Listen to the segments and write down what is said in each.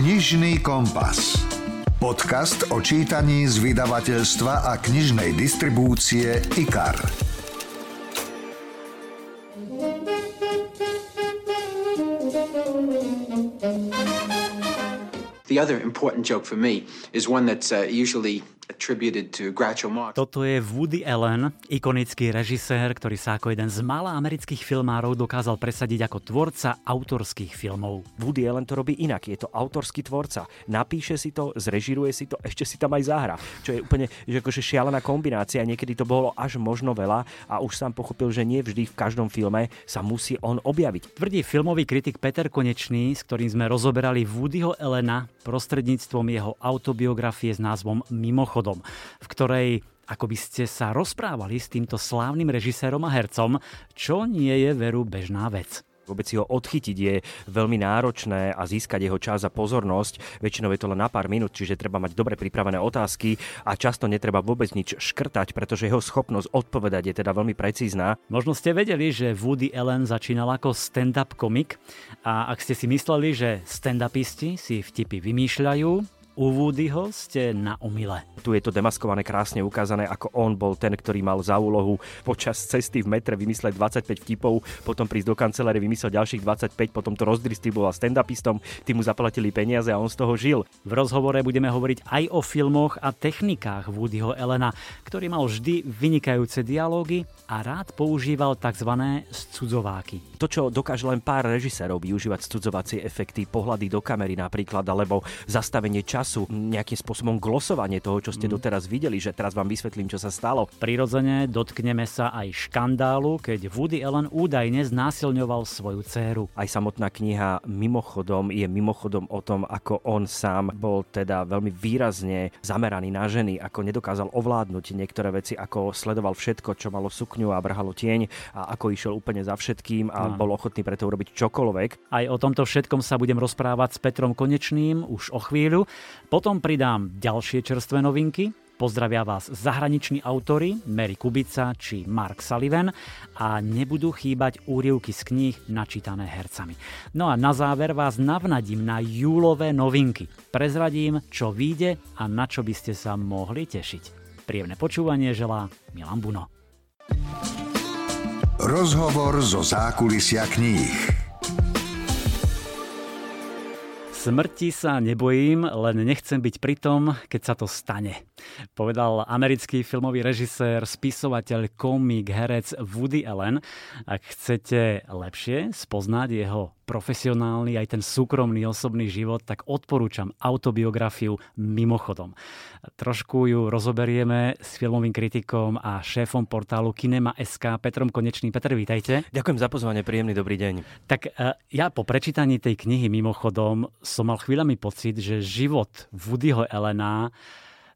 Knižný kompas. Podcast o čítaní z vydavateľstva a knižnej distribúcie IKAR. The other important joke for me is one that's uh, usually toto je Woody Allen, ikonický režisér, ktorý sa ako jeden z mála amerických filmárov dokázal presadiť ako tvorca autorských filmov. Woody Allen to robí inak, je to autorský tvorca. Napíše si to, zrežiruje si to, ešte si tam aj zahra. Čo je úplne že akože šialená kombinácia. Niekedy to bolo až možno veľa a už sám pochopil, že nie vždy v každom filme sa musí on objaviť. Tvrdí filmový kritik Peter Konečný, s ktorým sme rozoberali Woodyho Elena prostredníctvom jeho autobiografie s názvom Mimochod záchodom, v ktorej ako by ste sa rozprávali s týmto slávnym režisérom a hercom, čo nie je veru bežná vec vôbec si ho odchytiť je veľmi náročné a získať jeho čas a pozornosť. Väčšinou je to len na pár minút, čiže treba mať dobre pripravené otázky a často netreba vôbec nič škrtať, pretože jeho schopnosť odpovedať je teda veľmi precízna. Možno ste vedeli, že Woody Allen začínal ako stand-up komik a ak ste si mysleli, že stand-upisti si vtipy vymýšľajú, u Woodyho ste na omile. Tu je to demaskované, krásne ukázané, ako on bol ten, ktorý mal za úlohu počas cesty v metre vymysleť 25 vtipov, potom prísť do kancelárie, vymyslel ďalších 25, potom to rozdistribuoval stand-upistom, tí mu zaplatili peniaze a on z toho žil. V rozhovore budeme hovoriť aj o filmoch a technikách Woodyho Elena, ktorý mal vždy vynikajúce dialógy a rád používal tzv. scudzováky. To, čo dokáže len pár režisérov využívať scudzovacie efekty, pohľady do kamery napríklad, alebo zastavenie času času, nejakým spôsobom glosovanie toho, čo ste mm. doteraz videli, že teraz vám vysvetlím, čo sa stalo. Prirodzene dotkneme sa aj škandálu, keď Woody Allen údajne znásilňoval svoju dceru. Aj samotná kniha mimochodom je mimochodom o tom, ako on sám bol teda veľmi výrazne zameraný na ženy, ako nedokázal ovládnuť niektoré veci, ako sledoval všetko, čo malo sukňu a brhalo tieň a ako išiel úplne za všetkým a no. bol ochotný preto urobiť čokoľvek. Aj o tomto všetkom sa budem rozprávať s Petrom Konečným už o chvíľu. Potom pridám ďalšie čerstvé novinky, Pozdravia vás zahraniční autory Mary Kubica či Mark Sullivan a nebudú chýbať úrivky z kníh načítané hercami. No a na záver vás navnadím na júlové novinky. Prezradím, čo vyjde a na čo by ste sa mohli tešiť. Príjemné počúvanie želá Milan Buno. Rozhovor zo zákulisia kníh. Smrti sa nebojím, len nechcem byť pri tom, keď sa to stane. Povedal americký filmový režisér, spisovateľ, komik, herec Woody Allen. Ak chcete lepšie spoznať jeho profesionálny, aj ten súkromný osobný život, tak odporúčam autobiografiu Mimochodom. Trošku ju rozoberieme s filmovým kritikom a šéfom portálu Kinema.sk Petrom Konečným. Peter, vítajte. Ďakujem za pozvanie, príjemný dobrý deň. Tak e, ja po prečítaní tej knihy Mimochodom som mal chvíľami pocit, že život Woodyho Elena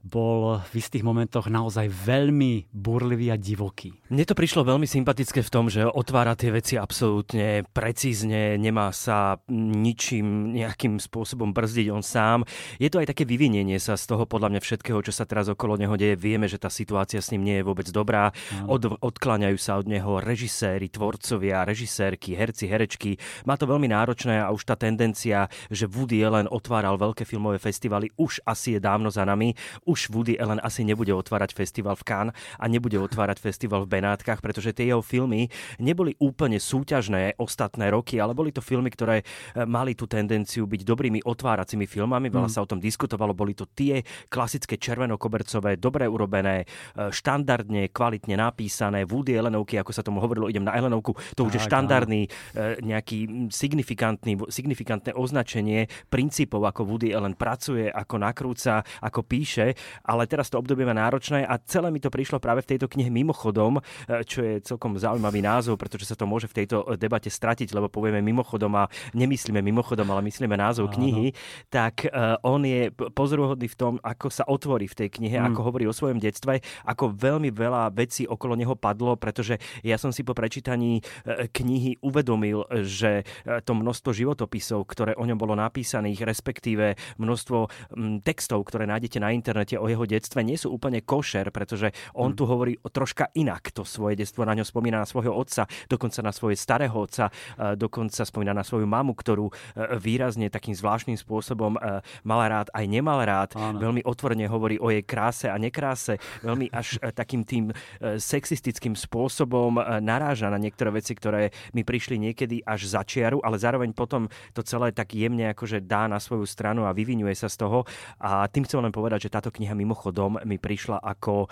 bol v istých momentoch naozaj veľmi burlivý a divoký. Mne to prišlo veľmi sympatické v tom, že otvára tie veci absolútne precízne, nemá sa ničím nejakým spôsobom brzdiť on sám. Je to aj také vyvinenie sa z toho podľa mňa všetkého, čo sa teraz okolo neho deje. Vieme, že tá situácia s ním nie je vôbec dobrá. Od, odkláňajú sa od neho režiséri, tvorcovia, režisérky, herci, herečky. Má to veľmi náročné a už tá tendencia, že Woody Allen otváral veľké filmové festivaly, už asi je dávno za nami už Woody Allen asi nebude otvárať festival v Cannes a nebude otvárať festival v Benátkach, pretože tie jeho filmy neboli úplne súťažné ostatné roky, ale boli to filmy, ktoré e, mali tú tendenciu byť dobrými otváracími filmami. Veľa mm. sa o tom diskutovalo. Boli to tie klasické červenokobercové, dobre urobené, e, štandardne, kvalitne napísané. Woody Allenovky, ako sa tomu hovorilo, idem na Allenovku, to už je štandardný e, nejaký signifikantný, signifikantné označenie princípov, ako Woody Allen pracuje, ako nakrúca, ako píše ale teraz to obdobie má náročné a celé mi to prišlo práve v tejto knihe mimochodom, e, čo je celkom zaujímavý názov, pretože sa to môže v tejto e, debate stratiť, lebo povieme mimochodom a nemyslíme mimochodom, ale myslíme názov Áno. knihy, tak e, on je pozoruhodný v tom, ako sa otvorí v tej knihe, mm. ako hovorí o svojom detstve, ako veľmi veľa vecí okolo neho padlo, pretože ja som si po prečítaní knihy uvedomil, že to množstvo životopisov, ktoré o ňom bolo napísaných, respektíve množstvo textov, ktoré nájdete na internete, podstate o jeho detstve, nie sú úplne košer, pretože on mm. tu hovorí o troška inak to svoje detstvo. Na ňo spomína na svojho otca, dokonca na svoje starého otca, dokonca spomína na svoju mamu, ktorú výrazne takým zvláštnym spôsobom mal rád aj nemal rád. Áno. Veľmi otvorene hovorí o jej kráse a nekráse. Veľmi až takým tým sexistickým spôsobom naráža na niektoré veci, ktoré mi prišli niekedy až za čiaru, ale zároveň potom to celé tak jemne akože dá na svoju stranu a vyvinuje sa z toho. A tým chcem len povedať, že táto kniha mimochodom mi prišla ako e,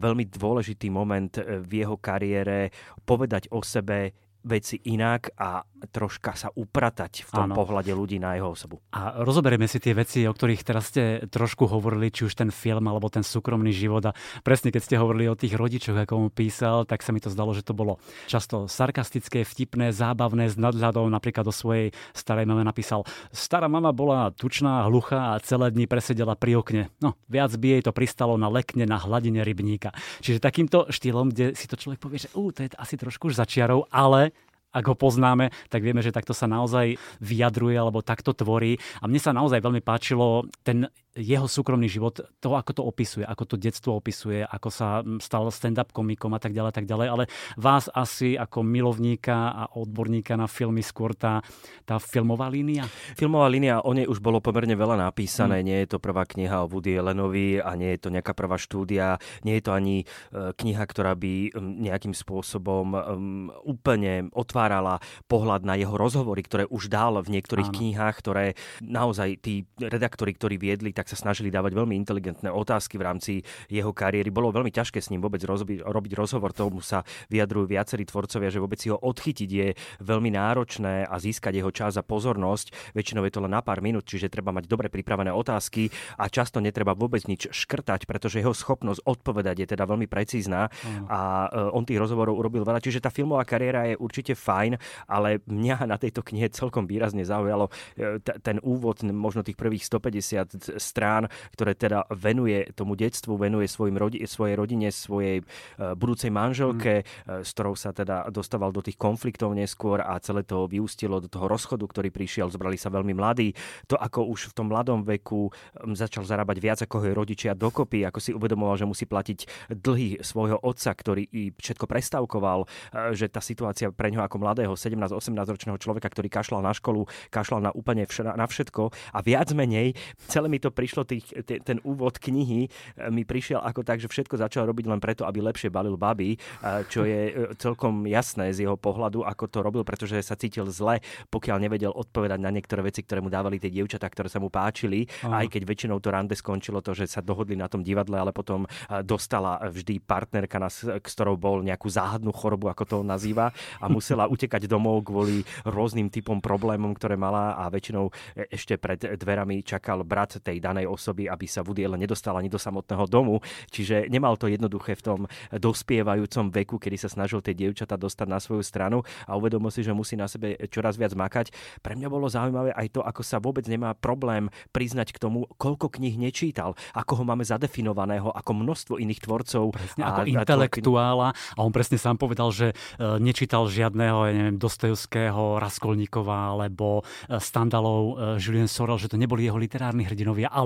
veľmi dôležitý moment e, v jeho kariére povedať o sebe veci inak a troška sa upratať v tom ano. pohľade ľudí na jeho osobu. A rozoberieme si tie veci, o ktorých teraz ste trošku hovorili, či už ten film alebo ten súkromný život. A presne keď ste hovorili o tých rodičoch, ako mu písal, tak sa mi to zdalo, že to bolo často sarkastické, vtipné, zábavné, s nadhľadom. Napríklad o svojej starej mame napísal, stará mama bola tučná, hluchá a celé dni presedela pri okne. No, viac by jej to pristalo na lekne na hladine rybníka. Čiže takýmto štýlom, kde si to človek povie, že uh, to je asi trošku už začiarov, ale ak ho poznáme, tak vieme, že takto sa naozaj vyjadruje alebo takto tvorí. A mne sa naozaj veľmi páčilo ten jeho súkromný život, to, ako to opisuje, ako to detstvo opisuje, ako sa stal stand-up komikom a tak ďalej, tak ďalej. Ale vás asi ako milovníka a odborníka na filmy skôr tá, tá filmová línia? Filmová línia, o nej už bolo pomerne veľa napísané. Hmm. Nie je to prvá kniha o Woody Allenovi a nie je to nejaká prvá štúdia. Nie je to ani e, kniha, ktorá by nejakým spôsobom úplne otvárala pohľad na jeho rozhovory, ktoré už dal v niektorých Áno. knihách, ktoré naozaj tí redaktori, ktorí viedli, tak sa snažili dávať veľmi inteligentné otázky v rámci jeho kariéry. Bolo veľmi ťažké s ním vôbec rozbi- robiť rozhovor, tomu sa vyjadrujú viacerí tvorcovia, že vôbec si ho odchytiť je veľmi náročné a získať jeho čas a pozornosť. Väčšinou je to len na pár minút, čiže treba mať dobre pripravené otázky a často netreba vôbec nič škrtať, pretože jeho schopnosť odpovedať je teda veľmi precízna mm. a e, on tých rozhovorov urobil veľa. Čiže tá filmová kariéra je určite fajn, ale mňa na tejto knihe celkom výrazne zaujalo e, ten úvod, možno tých prvých 150 strán, ktoré teda venuje tomu detstvu, venuje svojim rodi- svojej rodine, svojej uh, budúcej manželke, mm. uh, s ktorou sa teda dostával do tých konfliktov neskôr a celé to vyústilo do toho rozchodu, ktorý prišiel. Zobrali sa veľmi mladí. To, ako už v tom mladom veku začal zarábať viac ako jeho rodičia dokopy, ako si uvedomoval, že musí platiť dlhy svojho otca, ktorý všetko prestavkoval, uh, že tá situácia pre ňoho ako mladého 17-18 ročného človeka, ktorý kašľal na školu, kašľal na úplne vš- na všetko a viac menej celé mi to prišlo tých, ten úvod knihy, e, mi prišiel ako tak, že všetko začal robiť len preto, aby lepšie balil baby, e, čo je e, celkom jasné z jeho pohľadu, ako to robil, pretože sa cítil zle, pokiaľ nevedel odpovedať na niektoré veci, ktoré mu dávali tie dievčatá, ktoré sa mu páčili, Aha. aj keď väčšinou to rande skončilo to, že sa dohodli na tom divadle, ale potom dostala vždy partnerka, s ktorou bol nejakú záhadnú chorobu, ako to on nazýva, a musela utekať domov kvôli rôznym typom problémom, ktoré mala a väčšinou ešte pred dverami čakal brat tej danej osoby, aby sa Woody Allen nedostal ani do samotného domu. Čiže nemal to jednoduché v tom dospievajúcom veku, kedy sa snažil tie dievčatá dostať na svoju stranu a uvedomil si, že musí na sebe čoraz viac makať. Pre mňa bolo zaujímavé aj to, ako sa vôbec nemá problém priznať k tomu, koľko kníh nečítal, ako ho máme zadefinovaného ako množstvo iných tvorcov. Presne, a, ako intelektuála. A on presne sám povedal, že e, nečítal žiadneho, ja neviem, Dostojevského, Raskolníkova alebo e, Standalov, e, Julien Sorel, že to neboli jeho literárni hrdinovia, ale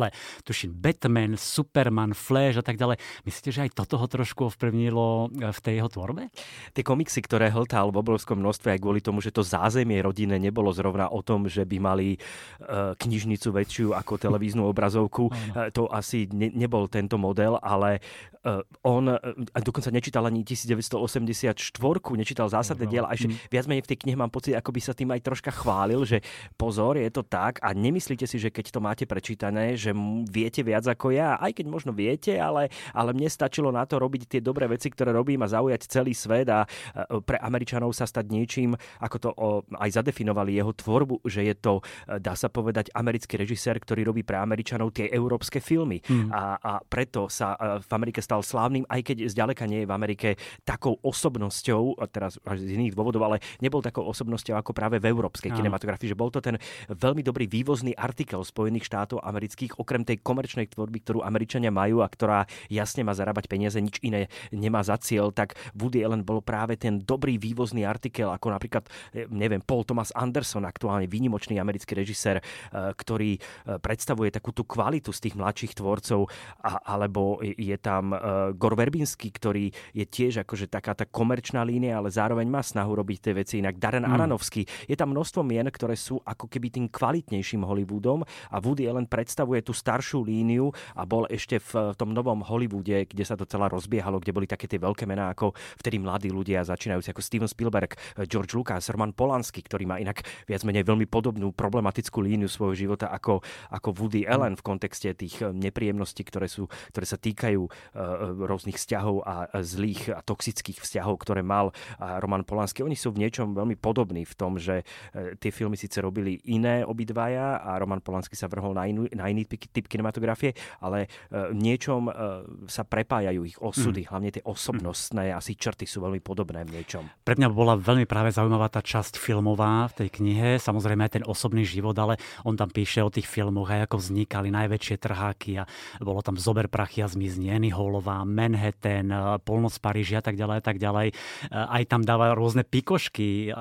tuším Batman, Superman, Flash a tak ďalej. Myslíte, že aj toto ho trošku ovplyvnilo e, v tej jeho tvorbe? Tie komiksy, ktoré hltal v obrovskom množstve aj kvôli tomu, že to zázemie rodine nebolo zrovna o tom, že by mali e, knižnicu väčšiu ako televíznu obrazovku. E, to asi ne, nebol tento model, ale on dokonca nečítal ani 1984, nečítal zásadné no, diela, ešte mm. viac menej v tej knihe mám pocit, ako by sa tým aj troška chválil, že pozor, je to tak a nemyslíte si, že keď to máte prečítané, povedané, že viete viac ako ja, aj keď možno viete, ale, ale mne stačilo na to robiť tie dobré veci, ktoré robím a zaujať celý svet a pre Američanov sa stať niečím, ako to aj zadefinovali jeho tvorbu, že je to, e, dá sa povedať, americký režisér, ktorý robí pre Američanov tie európske filmy. Hmm. A, a preto sa e, v Amerike stal slávnym, aj keď zďaleka nie je v Amerike takou osobnosťou, teraz z iných dôvodov, ale nebol takou osobnosťou ako práve v európskej kinematografii, že bol to ten veľmi dobrý vývozný artikel Spojených štátov amerických všetkých, okrem tej komerčnej tvorby, ktorú Američania majú a ktorá jasne má zarábať peniaze, nič iné nemá za cieľ, tak Woody Allen bol práve ten dobrý vývozný artikel, ako napríklad, e, neviem, Paul Thomas Anderson, aktuálne výnimočný americký režisér, e, ktorý e, predstavuje takú tú kvalitu z tých mladších tvorcov, a, alebo je tam Gor Verbinský, ktorý je tiež akože taká tá komerčná línia, ale zároveň má snahu robiť tie veci inak. Darren hmm. Aranovský. Je tam množstvo mien, ktoré sú ako keby tým kvalitnejším Hollywoodom a Woody Allen predstavuje tú staršiu líniu a bol ešte v tom novom Hollywoode, kde sa to celá rozbiehalo, kde boli také tie veľké mená ako vtedy mladí ľudia začínajúci ako Steven Spielberg, George Lucas, Roman Polanski, ktorý má inak viac menej veľmi podobnú problematickú líniu svojho života ako, ako Woody Allen v kontexte tých nepríjemností, ktoré, sú, ktoré sa týkajú uh, rôznych vzťahov a zlých a toxických vzťahov, ktoré mal Roman Polanski. Oni sú v niečom veľmi podobní v tom, že tie filmy síce robili iné obidvaja a Roman Polanský sa vrhol na, inú, na iný typ kinematografie, ale uh, v niečom uh, sa prepájajú ich osudy, mm. hlavne tie osobnostné mm. asi črty sú veľmi podobné v niečom. Pre mňa bola veľmi práve zaujímavá tá časť filmová v tej knihe, samozrejme aj ten osobný život, ale on tam píše o tých filmoch aj ako vznikali najväčšie trháky a bolo tam Zober prachy a zmizni, Annie Hallová, Manhattan, Polnoc Paríži a tak ďalej a tak ďalej. Aj tam dáva rôzne pikošky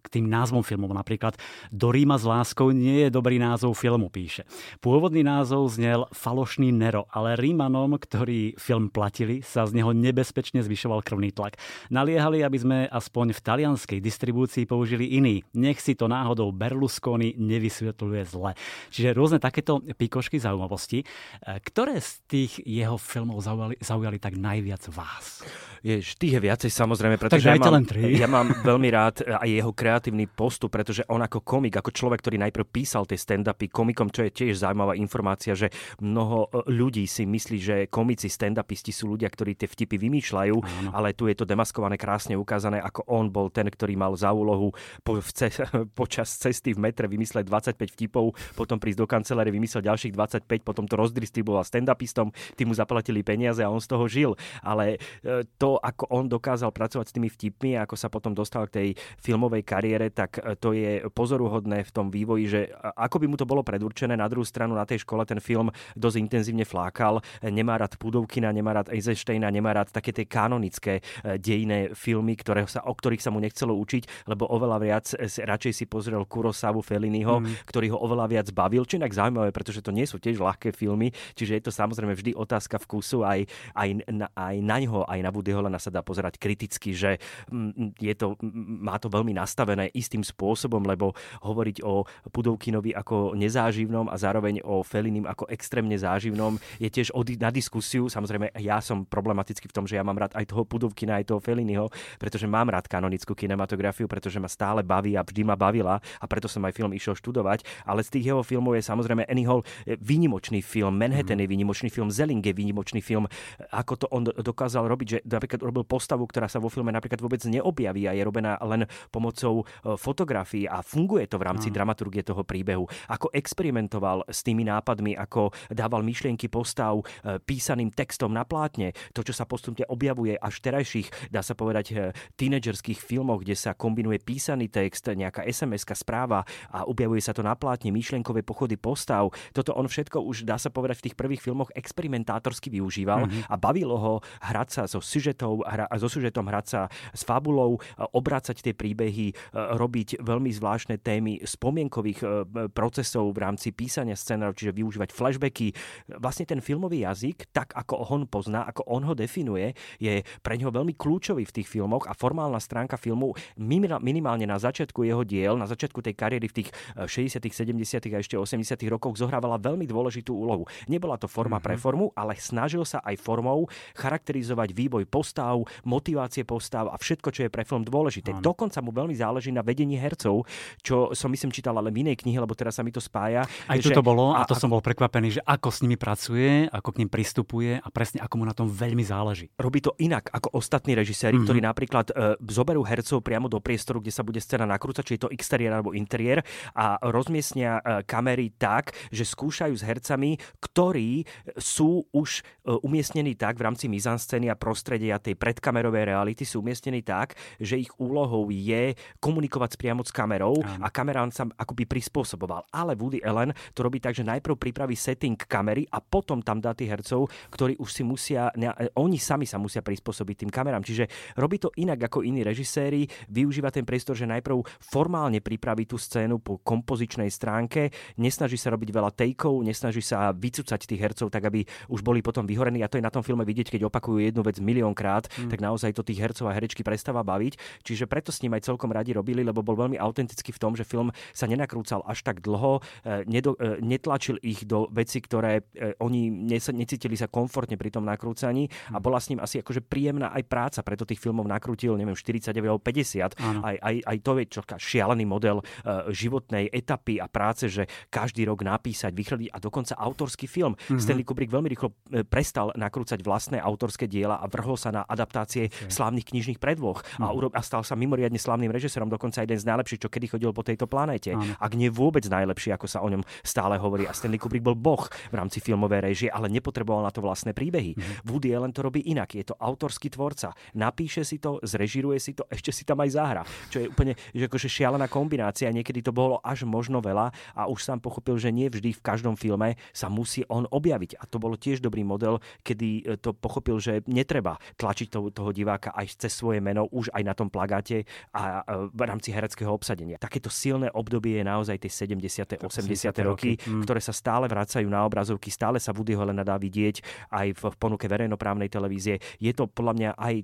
k tým názvom filmov. Napríklad Do Ríma s láskou nie je dobrý názov filmu, píše. Pôvodný názov znel Falošný Nero, ale Rímanom, ktorí film platili, sa z neho nebezpečne zvyšoval krvný tlak. Naliehali, aby sme aspoň v talianskej distribúcii použili iný. Nech si to náhodou Berlusconi nevysvetľuje zle. Čiže rôzne takéto pikošky zaujímavosti. Ktoré z tých jeho filmov zaujali, zaujali tak najviac vás? Jež, tých je viacej samozrejme, pretože ja, mám, ja mám veľmi rád aj jeho kreatívny postup, pretože on ako komik, ako človek, ktorý najprv písal tie stand-upy komikom, čo je tiež zaujímavá informácia, že mnoho e, ľudí si myslí, že komici stand-upisti sú ľudia, ktorí tie vtipy vymýšľajú, Áno. ale tu je to demaskované, krásne ukázané, ako on bol ten, ktorý mal za úlohu po, v ce, počas cesty v metre vymysleť 25 vtipov, potom prísť do kancelárie, vymyslel ďalších 25, potom to rozdistribuoval stand-upistom, tí mu zaplatili peniaze a on z toho žil. Ale e, to to, ako on dokázal pracovať s tými vtipmi a ako sa potom dostal k tej filmovej kariére, tak e, to je pozoruhodné v tom vývoji, že ako by mu to bolo predurčené, na druhú stranu na tej škole ten film dosť intenzívne flákal, nemá rád Pudovkina, nemá rád Eisensteina, nemá rád také tie kanonické e, dejné filmy, ktoré sa, o ktorých sa mu nechcelo učiť, lebo oveľa viac e, radšej si pozrel Kurosavu Feliniho, mm. ktorý ho oveľa viac bavil, čo inak zaujímavé, pretože to nie sú tiež ľahké filmy, čiže je to samozrejme vždy otázka vkusu aj, aj, na, aj na ňo, aj na Woodyho Holena sa dá pozerať kriticky, že mm, je to, má to veľmi nastavené istým spôsobom, lebo hovoriť o Pudovkinovi ako nezáživnom a zároveň o Felinim ako extrémne záživnom je tiež na diskusiu. Samozrejme, ja som problematický v tom, že ja mám rád aj toho Pudovkina, aj toho Feliniho, pretože mám rád kanonickú kinematografiu, pretože ma stále baví a vždy ma bavila a preto som aj film išiel študovať. Ale z tých jeho filmov je samozrejme Annie Hall výnimočný film, Manhattan je výnimočný film, Zelling je výnimočný film. Ako to on dokázal robiť, že napríklad robil postavu, ktorá sa vo filme napríklad vôbec neobjaví a je robená len pomocou e, fotografií a funguje to v rámci no. dramaturgie toho príbehu. Ako experimentoval s tými nápadmi, ako dával myšlienky postav e, písaným textom na plátne, to, čo sa postupne objavuje až v terajších, dá sa povedať, e, tínedžerských filmoch, kde sa kombinuje písaný text, nejaká sms správa a objavuje sa to na plátne, myšlienkové pochody postav. Toto on všetko už, dá sa povedať, v tých prvých filmoch experimentátorsky využíval mm-hmm. a bavilo ho hrať sa so sužetou, hra, so sužetom hrať sa s fabulou, obracať tie príbehy, robiť veľmi zvláštne témy spomienkových e, procesov v rámci písania scenárov, čiže využívať flashbacky. Vlastne ten filmový jazyk, tak ako on pozná, ako on ho definuje, je pre neho veľmi kľúčový v tých filmoch a formálna stránka filmu minimálne na začiatku jeho diel, na začiatku tej kariéry v tých 60., 70. a ešte 80. rokoch zohrávala veľmi dôležitú úlohu. Nebola to forma mm-hmm. pre formu, ale snažil sa aj formou charakterizovať vývoj postav, motivácie postav a všetko, čo je pre film dôležité. Ano. Dokonca mu veľmi záleží na vedení hercov, čo som myslím čítal ale v inej knihe, lebo teraz sa mi to spája. Aj že, to bolo a, a to som bol prekvapený, že ako s nimi pracuje, ako k ním pristupuje a presne ako mu na tom veľmi záleží. Robí to inak ako ostatní režiséri, mm-hmm. ktorí napríklad e, zoberú hercov priamo do priestoru, kde sa bude scéna nakrúcať, či je to exteriér alebo interiér a rozmiestnia e, kamery tak, že skúšajú s hercami, ktorí sú už e, umiestnení tak v rámci mizanscény a prostredia tej predkamerovej reality sú umiestnení tak, že ich úlohou je komunikovať priamo s kamerou Áno. a kamerán sa akoby prispôsoboval. Ale Woody Allen to robí tak, že najprv pripraví setting kamery a potom tam dá tých hercov, ktorí už si musia, ne, oni sami sa musia prispôsobiť tým kamerám. Čiže robí to inak ako iní režiséri, využíva ten priestor, že najprv formálne pripraví tú scénu po kompozičnej stránke, nesnaží sa robiť veľa takeov, nesnaží sa vycúcať tých hercov tak, aby už boli potom vyhorení. A to je na tom filme vidieť, keď opakujú jednu vec miliónkrát, mm. tak naozaj to tých hercov a herečky prestáva baviť. Čiže preto s ním aj celkom radi robili, lebo bol veľmi autentický v tom, že film sa nenakrúcal až tak dlho, e, nedo, e, netlačil ich do veci, ktoré e, oni necítili sa komfortne pri tom nakrúcaní a hm. bola s ním asi akože príjemná aj práca, preto tých filmov nakrútil, neviem, 49 alebo 50. Aj, aj, aj to je čo, šialený model životnej etapy a práce, že každý rok napísať, vychrliť a dokonca autorský film. Mm-hmm. Stanley Kubrick veľmi rýchlo prestal nakrúcať vlastné autorské diela a vrhol sa na adaptácie okay. slávnych knižných predloh mm-hmm. a, mhm. uro- a stal sa mimoriadne slávnym režisérom, dokonca jeden z najlepších, čo kedy chodil po tejto planéte. Áno. Ak nie vôbec najlepší, ako sa o ňom stále hovorí. A Stanley Kubrick bol boh v rámci filmovej režie, ale nepotreboval na to vlastné príbehy. Mm-hmm. Woody Allen to robí inak. Je to autorský tvorca. Napíše si to, zrežiruje si to, ešte si tam aj zahra. Čo je úplne že akože šialená kombinácia. Niekedy to bolo až možno veľa a už sám pochopil, že nie vždy v každom filme sa musí on objaviť. A to bolo tiež dobrý model, kedy e, to pochopil, že netreba tlačiť toho, toho diváka aj cez svoje meno už aj na tom plagáte a e, v rámci hereckého obsadenia. Takéto silné obdobie je naozaj tie 70. 80. roky, mm. ktoré sa stále vracajú na obrazovky, stále sa Woody Allena dá vidieť aj v ponuke verejnoprávnej televízie. Je to podľa mňa aj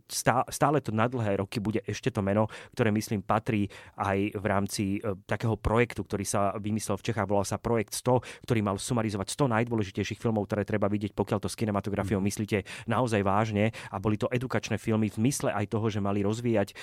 stále to na dlhé roky bude ešte to meno, ktoré myslím patrí aj v rámci e, takého projektu, ktorý sa vymyslel v Čechách, volal sa Projekt 100, ktorý mal sumarizovať 100 najdôležitejších filmov, ktoré treba vidieť, pokiaľ to s kinematografiou mm. myslíte naozaj vážne. A boli to edukačné filmy v mysle aj toho, že mali rozvíjať e,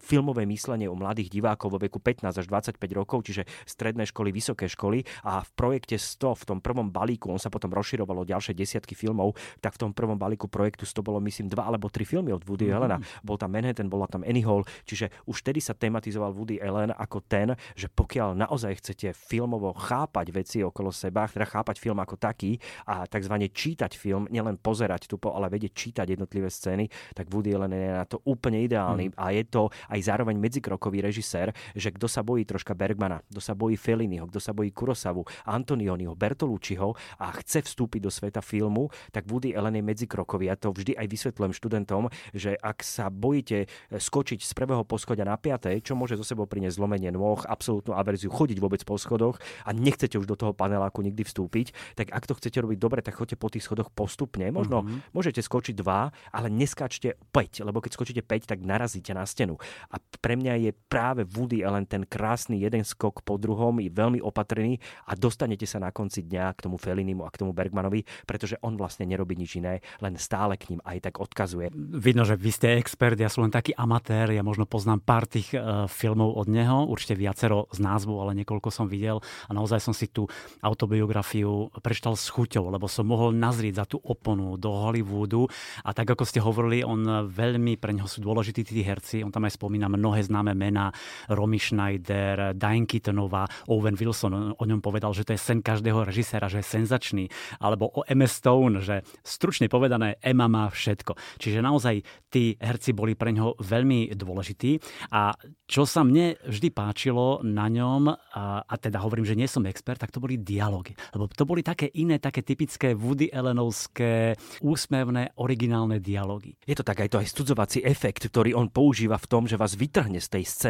filmové myslenie u mladých divákov vo veku 15 až 25 rokov, čiže stredné školy, vysoké školy. A v projekte 100, v tom prvom balíku, on sa potom rozširovalo ďalšie desiatky filmov, tak v tom prvom balíku projektu 100 bolo myslím dva alebo tri filmy od Woody mm. Allena. Bol tam Manhattan, bola tam Annie Hall, čiže už vtedy sa tematizoval Woody Allen ako ten, že pokiaľ naozaj chcete filmovo chápať veci okolo seba, teda chápať film ako taký a tzv. čítať film, nielen pozerať tupo, ale vedieť čítať jednotlivé scény, tak Woody Allen je na to úplne ideálny. Mm. A je to aj zároveň medzikrokový režisér, že kto sa bojí troška Bergmana, kto sa bojí Felliniho, kto sa bojí Kurosavu, Antonioniho, Bertolucciho a chce vstúpiť do sveta filmu, tak Woody Allen je medzikrokový. Ja to vždy aj vysvetľujem študentom, že ak sa bojíte skočiť z prvého poschodia na piaté, čo môže zo sebou priniesť zlomenie nôh, absolútnu averziu chodiť vôbec po schodoch a nechcete už do toho paneláku nikdy vstúpiť, tak ak to chcete robiť dobre, tak choďte po tých schodoch postupne. Možno mm-hmm. môžete skočiť dva, ale neskáčte 5, lebo keď skočíte 5, tak narazíte na stenu. A pre mňa je práve Woody Allen ten krásny jeden skok po druhom, je veľmi opatrný a dostanete sa na konci dňa k tomu Felinimu a k tomu Bergmanovi, pretože on vlastne nerobí nič iné, len stále k ním aj tak odkazuje. Vidno, že vy ste expert, ja som len taký amatér, ja možno poznám pár tých uh, filmov od neho, určite viacero z názvu, ale niekoľko som videl a naozaj som si tú autobiografiu prečítal s chuťou, lebo som mohol nazrieť za tú oponu do Hollywoodu a tak ako ste hovorili, on veľmi pre neho sú dôležití tí herci, on tam aj spomína mnohé známe mená, Romy Schneider, Diane Keatonová, Owen Wilson, o ňom povedal, že to je sen každého režiséra, že je senzačný, alebo o Emma Stone, že stručne povedané Emma má všetko. Čiže naozaj tí herci boli pre neho veľmi dôležití a čo sa mne vždy páčilo na ňom, a, a teda hovorím, že nie som expert, tak to boli dialógy. Lebo to boli také iné, také typické Woody Allenovské, úsmevné, originálne dialógy. Je to tak aj to aj studzovací efekt, ktorý on používa v tom, že vás vytrhne z tej scény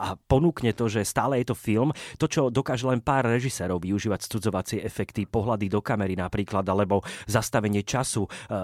a ponúkne to, že stále je to film. To, čo dokáže len pár režisérov využívať studzovacie efekty, pohľady do kamery napríklad, alebo zastavenie času, e,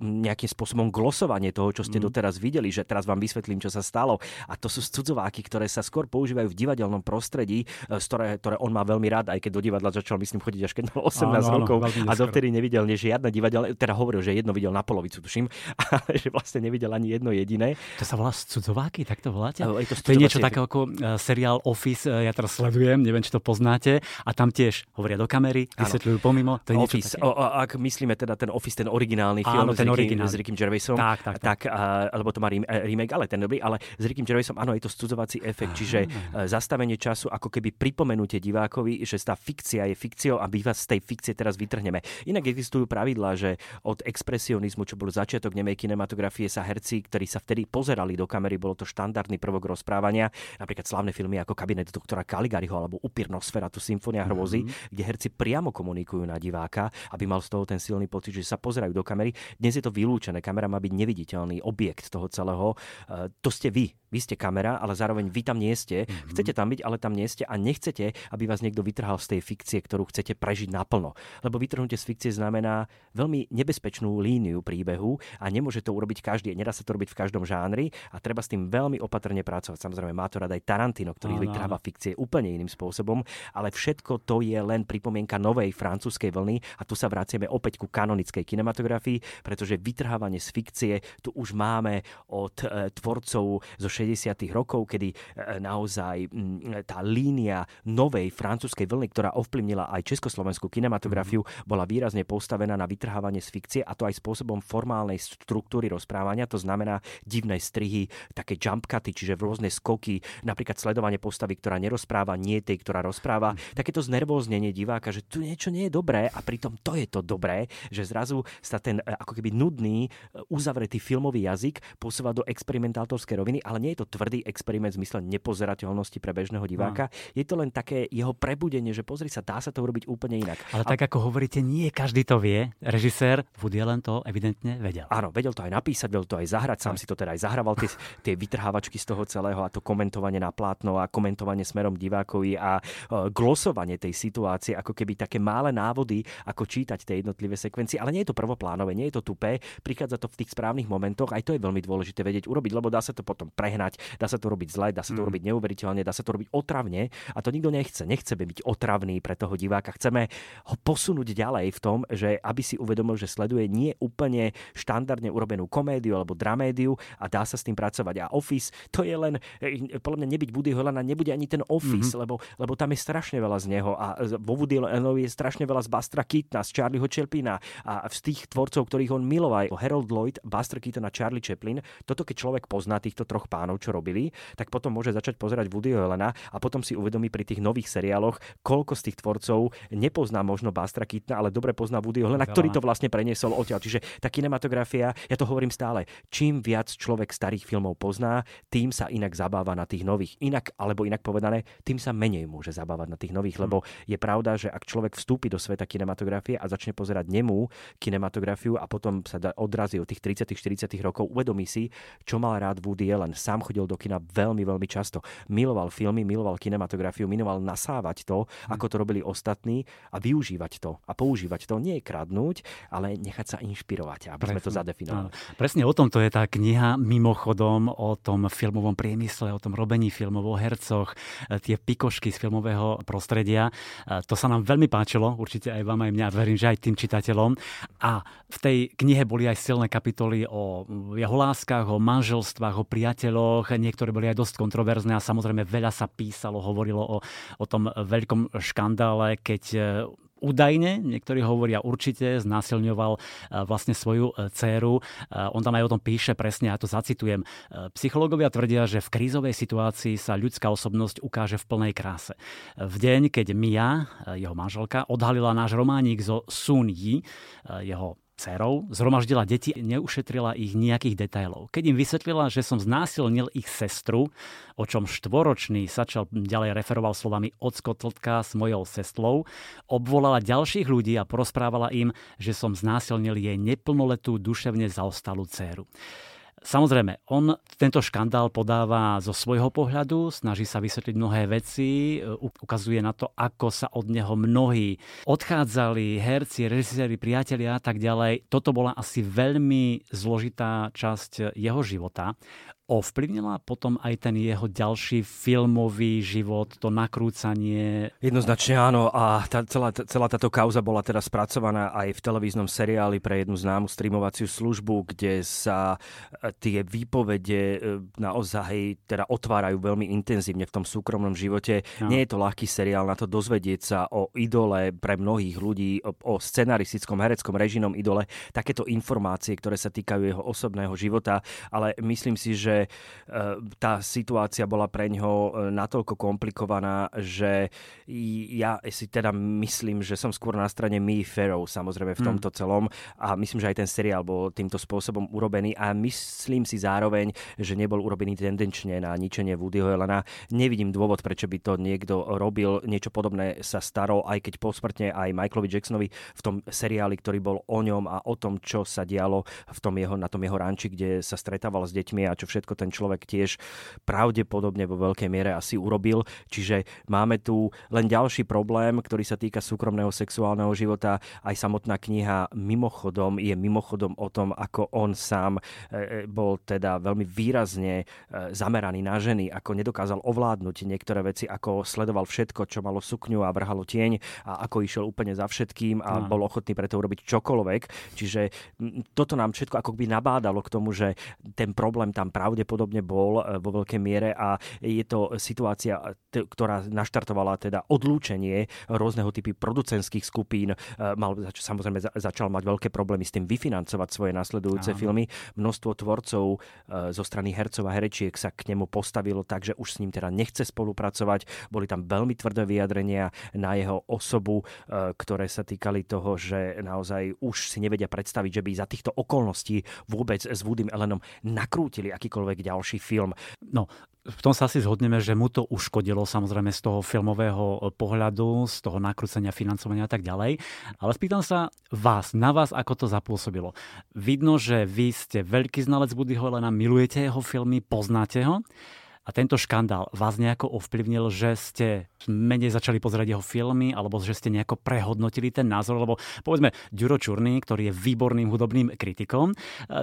nejakým spôsobom glosovanie toho, čo ste mm. doteraz videli, že teraz vám vysvetlím, čo sa stalo. A to sú studzováky, ktoré sa skôr používajú v divadelnom prostredí, e, z ktoré, ktoré on má veľmi rád, aj keď do divadla začal, myslím, chodiť až keď mal 18 áno, rokov áno, a dovtedy nevidel nie žiadne divadelné, teda hovoril, že jedno videl na polovicu, tuším, ale že vlastne nevidel ani jedno jediné. To sa volá cudzováky, tak to voláte? Je to, to je niečo také ako uh, seriál Office, uh, ja teraz sledujem, neviem, či to poznáte, a tam tiež hovoria do kamery, vysvetľujú pomimo. To je Office, o, ak myslíme teda ten Office, ten originálny film áno, ten s, Rickym, s Rickym Gervaisom, tak, tak, tak. tak lebo to má remake, ale ten dobrý, ale s Rickym Gervaisom, áno, je to studzovací efekt, čiže zastavenie času, ako keby pripomenutie divákovi, že tá fikcia je fikciou a my vás z tej fikcie teraz vytrhneme. Inak existujú pravidlá, že od expresionizmu, čo bol začiatok nemej kinematografie, sa herci, ktorí sa vtedy pozerali do kamery, bolo to štandardný prvok rozprávania, rozprávania. Napríklad slavné filmy ako Kabinet doktora Caligariho alebo Upír Nosferatu, Symfónia hrozy, mm-hmm. kde herci priamo komunikujú na diváka, aby mal z toho ten silný pocit, že sa pozerajú do kamery. Dnes je to vylúčené, kamera má byť neviditeľný objekt toho celého. E, to ste vy, vy ste kamera, ale zároveň vy tam nie ste. Mm-hmm. Chcete tam byť, ale tam nie ste a nechcete, aby vás niekto vytrhal z tej fikcie, ktorú chcete prežiť naplno. Lebo vytrhnutie z fikcie znamená veľmi nebezpečnú líniu príbehu a nemôže to urobiť každý. Nedá sa to robiť v každom žánri a treba s tým veľmi opatrne pracovať. Samozrejme, má to rád aj Tarantino, ktorý vytrháva fikcie úplne iným spôsobom, ale všetko to je len pripomienka novej francúzskej vlny a tu sa vraciame opäť ku kanonickej kinematografii, pretože vytrhávanie z fikcie tu už máme od e, tvorcov zo 60. rokov, kedy e, naozaj tá línia novej francúzskej vlny, ktorá ovplyvnila aj československú kinematografiu, mm. bola výrazne postavená na vytrhávanie z fikcie a to aj spôsobom formálnej štruktúry rozprávania, to znamená divné strihy, také jump cuty, čiže rôzne skoky, napríklad sledovanie postavy, ktorá nerozpráva, nie tej, ktorá rozpráva, mm. takéto znervóznenie diváka, že tu niečo nie je dobré a pritom to je to dobré, že zrazu sa ten e, ako keby nudný, e, uzavretý filmový jazyk posúva do experimentátorskej roviny, ale nie je to tvrdý experiment v zmysle nepozerateľnosti pre bežného diváka. No. Je to len také jeho prebudenie, že pozri sa, dá sa to urobiť úplne inak. Ale a... tak ako hovoríte, nie každý to vie. Režisér Woody Allen to evidentne vedel. Áno, vedel to aj napísať, vedel to aj zahrať, sám si to teda aj zahrával, tie, tie vytrhávačky z toho celého a to komentovanie na plátno a komentovanie smerom divákovi a uh, glosovanie tej situácie, ako keby také malé návody, ako čítať tie jednotlivé sekvencie. Ale nie je to prvoplánové, nie je to tupé, prichádza to v tých správnych momentoch, aj to je veľmi dôležité vedieť urobiť, lebo dá sa to potom prehnať prehnať, dá sa to robiť zle, dá sa to mm. robiť neuveriteľne, dá sa to robiť otravne a to nikto nechce. Nechceme byť otravný pre toho diváka. Chceme ho posunúť ďalej v tom, že aby si uvedomil, že sleduje nie úplne štandardne urobenú komédiu alebo dramédiu a dá sa s tým pracovať. A Office, to je len, e, podľa mňa nebyť Woody Allena, nebude ani ten Office, mm-hmm. lebo, lebo tam je strašne veľa z neho a vo Woody Allenovi je strašne veľa z Bastra Keatona, z Charlieho Chaplina a z tých tvorcov, ktorých on miloval. Harold Lloyd, Buster Keaton a Charlie Chaplin. Toto keď človek pozná týchto troch pánov, pánov, čo robili, tak potom môže začať pozerať Woody Allena a potom si uvedomí pri tých nových seriáloch, koľko z tých tvorcov nepozná možno Bastra Keatona, ale dobre pozná Woody Allena, ktorý to vlastne preniesol odtiaľ. Čiže tá kinematografia, ja to hovorím stále, čím viac človek starých filmov pozná, tým sa inak zabáva na tých nových. Inak, alebo inak povedané, tým sa menej môže zabávať na tých nových, lebo je pravda, že ak človek vstúpi do sveta kinematografie a začne pozerať nemú kinematografiu a potom sa odrazí od tých 30-40 rokov, uvedomí si, čo mal rád Woody Allen. Sám chodil do kina veľmi, veľmi často. Miloval filmy, miloval kinematografiu, miloval nasávať to, hm. ako to robili ostatní a využívať to a používať to. Nie kradnúť, ale nechať sa inšpirovať, aby Presne. sme to zadefinovali. Presne o tomto je tá kniha mimochodom o tom filmovom priemysle, o tom robení filmov, o hercoch, e, tie pikošky z filmového prostredia. E, to sa nám veľmi páčilo, určite aj vám, aj mňa, verím, že aj tým čitateľom. A v tej knihe boli aj silné kapitoly o jeho láskach, o manželstvách, o priateľoch, prípadoch, niektoré boli aj dosť kontroverzné a samozrejme veľa sa písalo, hovorilo o, o tom veľkom škandále, keď e, údajne, niektorí hovoria určite, znásilňoval e, vlastne svoju e, dceru. On tam aj o tom píše presne, ja to zacitujem. Psychológovia tvrdia, že v krízovej situácii sa ľudská osobnosť ukáže v plnej kráse. V deň, keď Mia, jeho manželka, odhalila náš románik zo Sun Yi, jeho dcerou, zhromaždila deti, neušetrila ich nejakých detailov. Keď im vysvetlila, že som znásilnil ich sestru, o čom štvoročný Sačal ďalej referoval slovami ocko tltka s mojou sestrou, obvolala ďalších ľudí a porozprávala im, že som znásilnil jej neplnoletú duševne zaostalú dceru. Samozrejme, on tento škandál podáva zo svojho pohľadu, snaží sa vysvetliť mnohé veci, e, ukazuje na to, ako sa od neho mnohí odchádzali, herci, režiséri, priatelia a tak ďalej. Toto bola asi veľmi zložitá časť jeho života ovplyvnila potom aj ten jeho ďalší filmový život, to nakrúcanie? Jednoznačne áno a tá, celá, celá táto kauza bola teda spracovaná aj v televíznom seriáli pre jednu známu streamovaciu službu, kde sa e, tie výpovede e, naozaj teda otvárajú veľmi intenzívne v tom súkromnom živote. No. Nie je to ľahký seriál na to dozvedieť sa o idole pre mnohých ľudí, o, o scenaristickom, hereckom režinom idole, takéto informácie, ktoré sa týkajú jeho osobného života, ale myslím si, že že tá situácia bola pre ňoho natoľko komplikovaná, že ja si teda myslím, že som skôr na strane Me Farrow samozrejme v hmm. tomto celom a myslím, že aj ten seriál bol týmto spôsobom urobený a myslím si zároveň, že nebol urobený tendenčne na ničenie Woodyho Helena. Nevidím dôvod, prečo by to niekto robil. Niečo podobné sa staro, aj keď posmrtne aj Michaelovi Jacksonovi v tom seriáli, ktorý bol o ňom a o tom, čo sa dialo v tom jeho, na tom jeho ranči, kde sa stretával s deťmi a čo všetko ten človek tiež pravdepodobne vo veľkej miere asi urobil. Čiže máme tu len ďalší problém, ktorý sa týka súkromného sexuálneho života. Aj samotná kniha mimochodom je mimochodom o tom, ako on sám e, e, bol teda veľmi výrazne e, zameraný na ženy, ako nedokázal ovládnuť niektoré veci, ako sledoval všetko, čo malo sukňu a vrhalo tieň a ako išiel úplne za všetkým a bol ochotný preto urobiť čokoľvek. Čiže toto nám všetko ako by nabádalo k tomu, že ten problém tam pravdepodobne bol vo veľkej miere a je to situácia, ktorá naštartovala teda odlúčenie rôzneho typy producentských skupín. Mal, samozrejme začal mať veľké problémy s tým vyfinancovať svoje nasledujúce Áno. filmy. Množstvo tvorcov e, zo strany hercov a herečiek sa k nemu postavilo tak, že už s ním teda nechce spolupracovať. Boli tam veľmi tvrdé vyjadrenia na jeho osobu, e, ktoré sa týkali toho, že naozaj už si nevedia predstaviť, že by za týchto okolností vôbec s Woodym Allenom nakrútili akýkoľvek ďalší film. No, v tom sa asi zhodneme, že mu to uškodilo samozrejme z toho filmového pohľadu, z toho nakrúcenia, financovania a tak ďalej. Ale spýtam sa vás, na vás, ako to zapôsobilo. Vidno, že vy ste veľký znalec Woody Helena, milujete jeho filmy, poznáte ho. A tento škandál vás nejako ovplyvnil, že ste menej začali pozerať jeho filmy, alebo že ste nejako prehodnotili ten názor, lebo povedzme Ďuro Čurný, ktorý je výborným hudobným kritikom, e,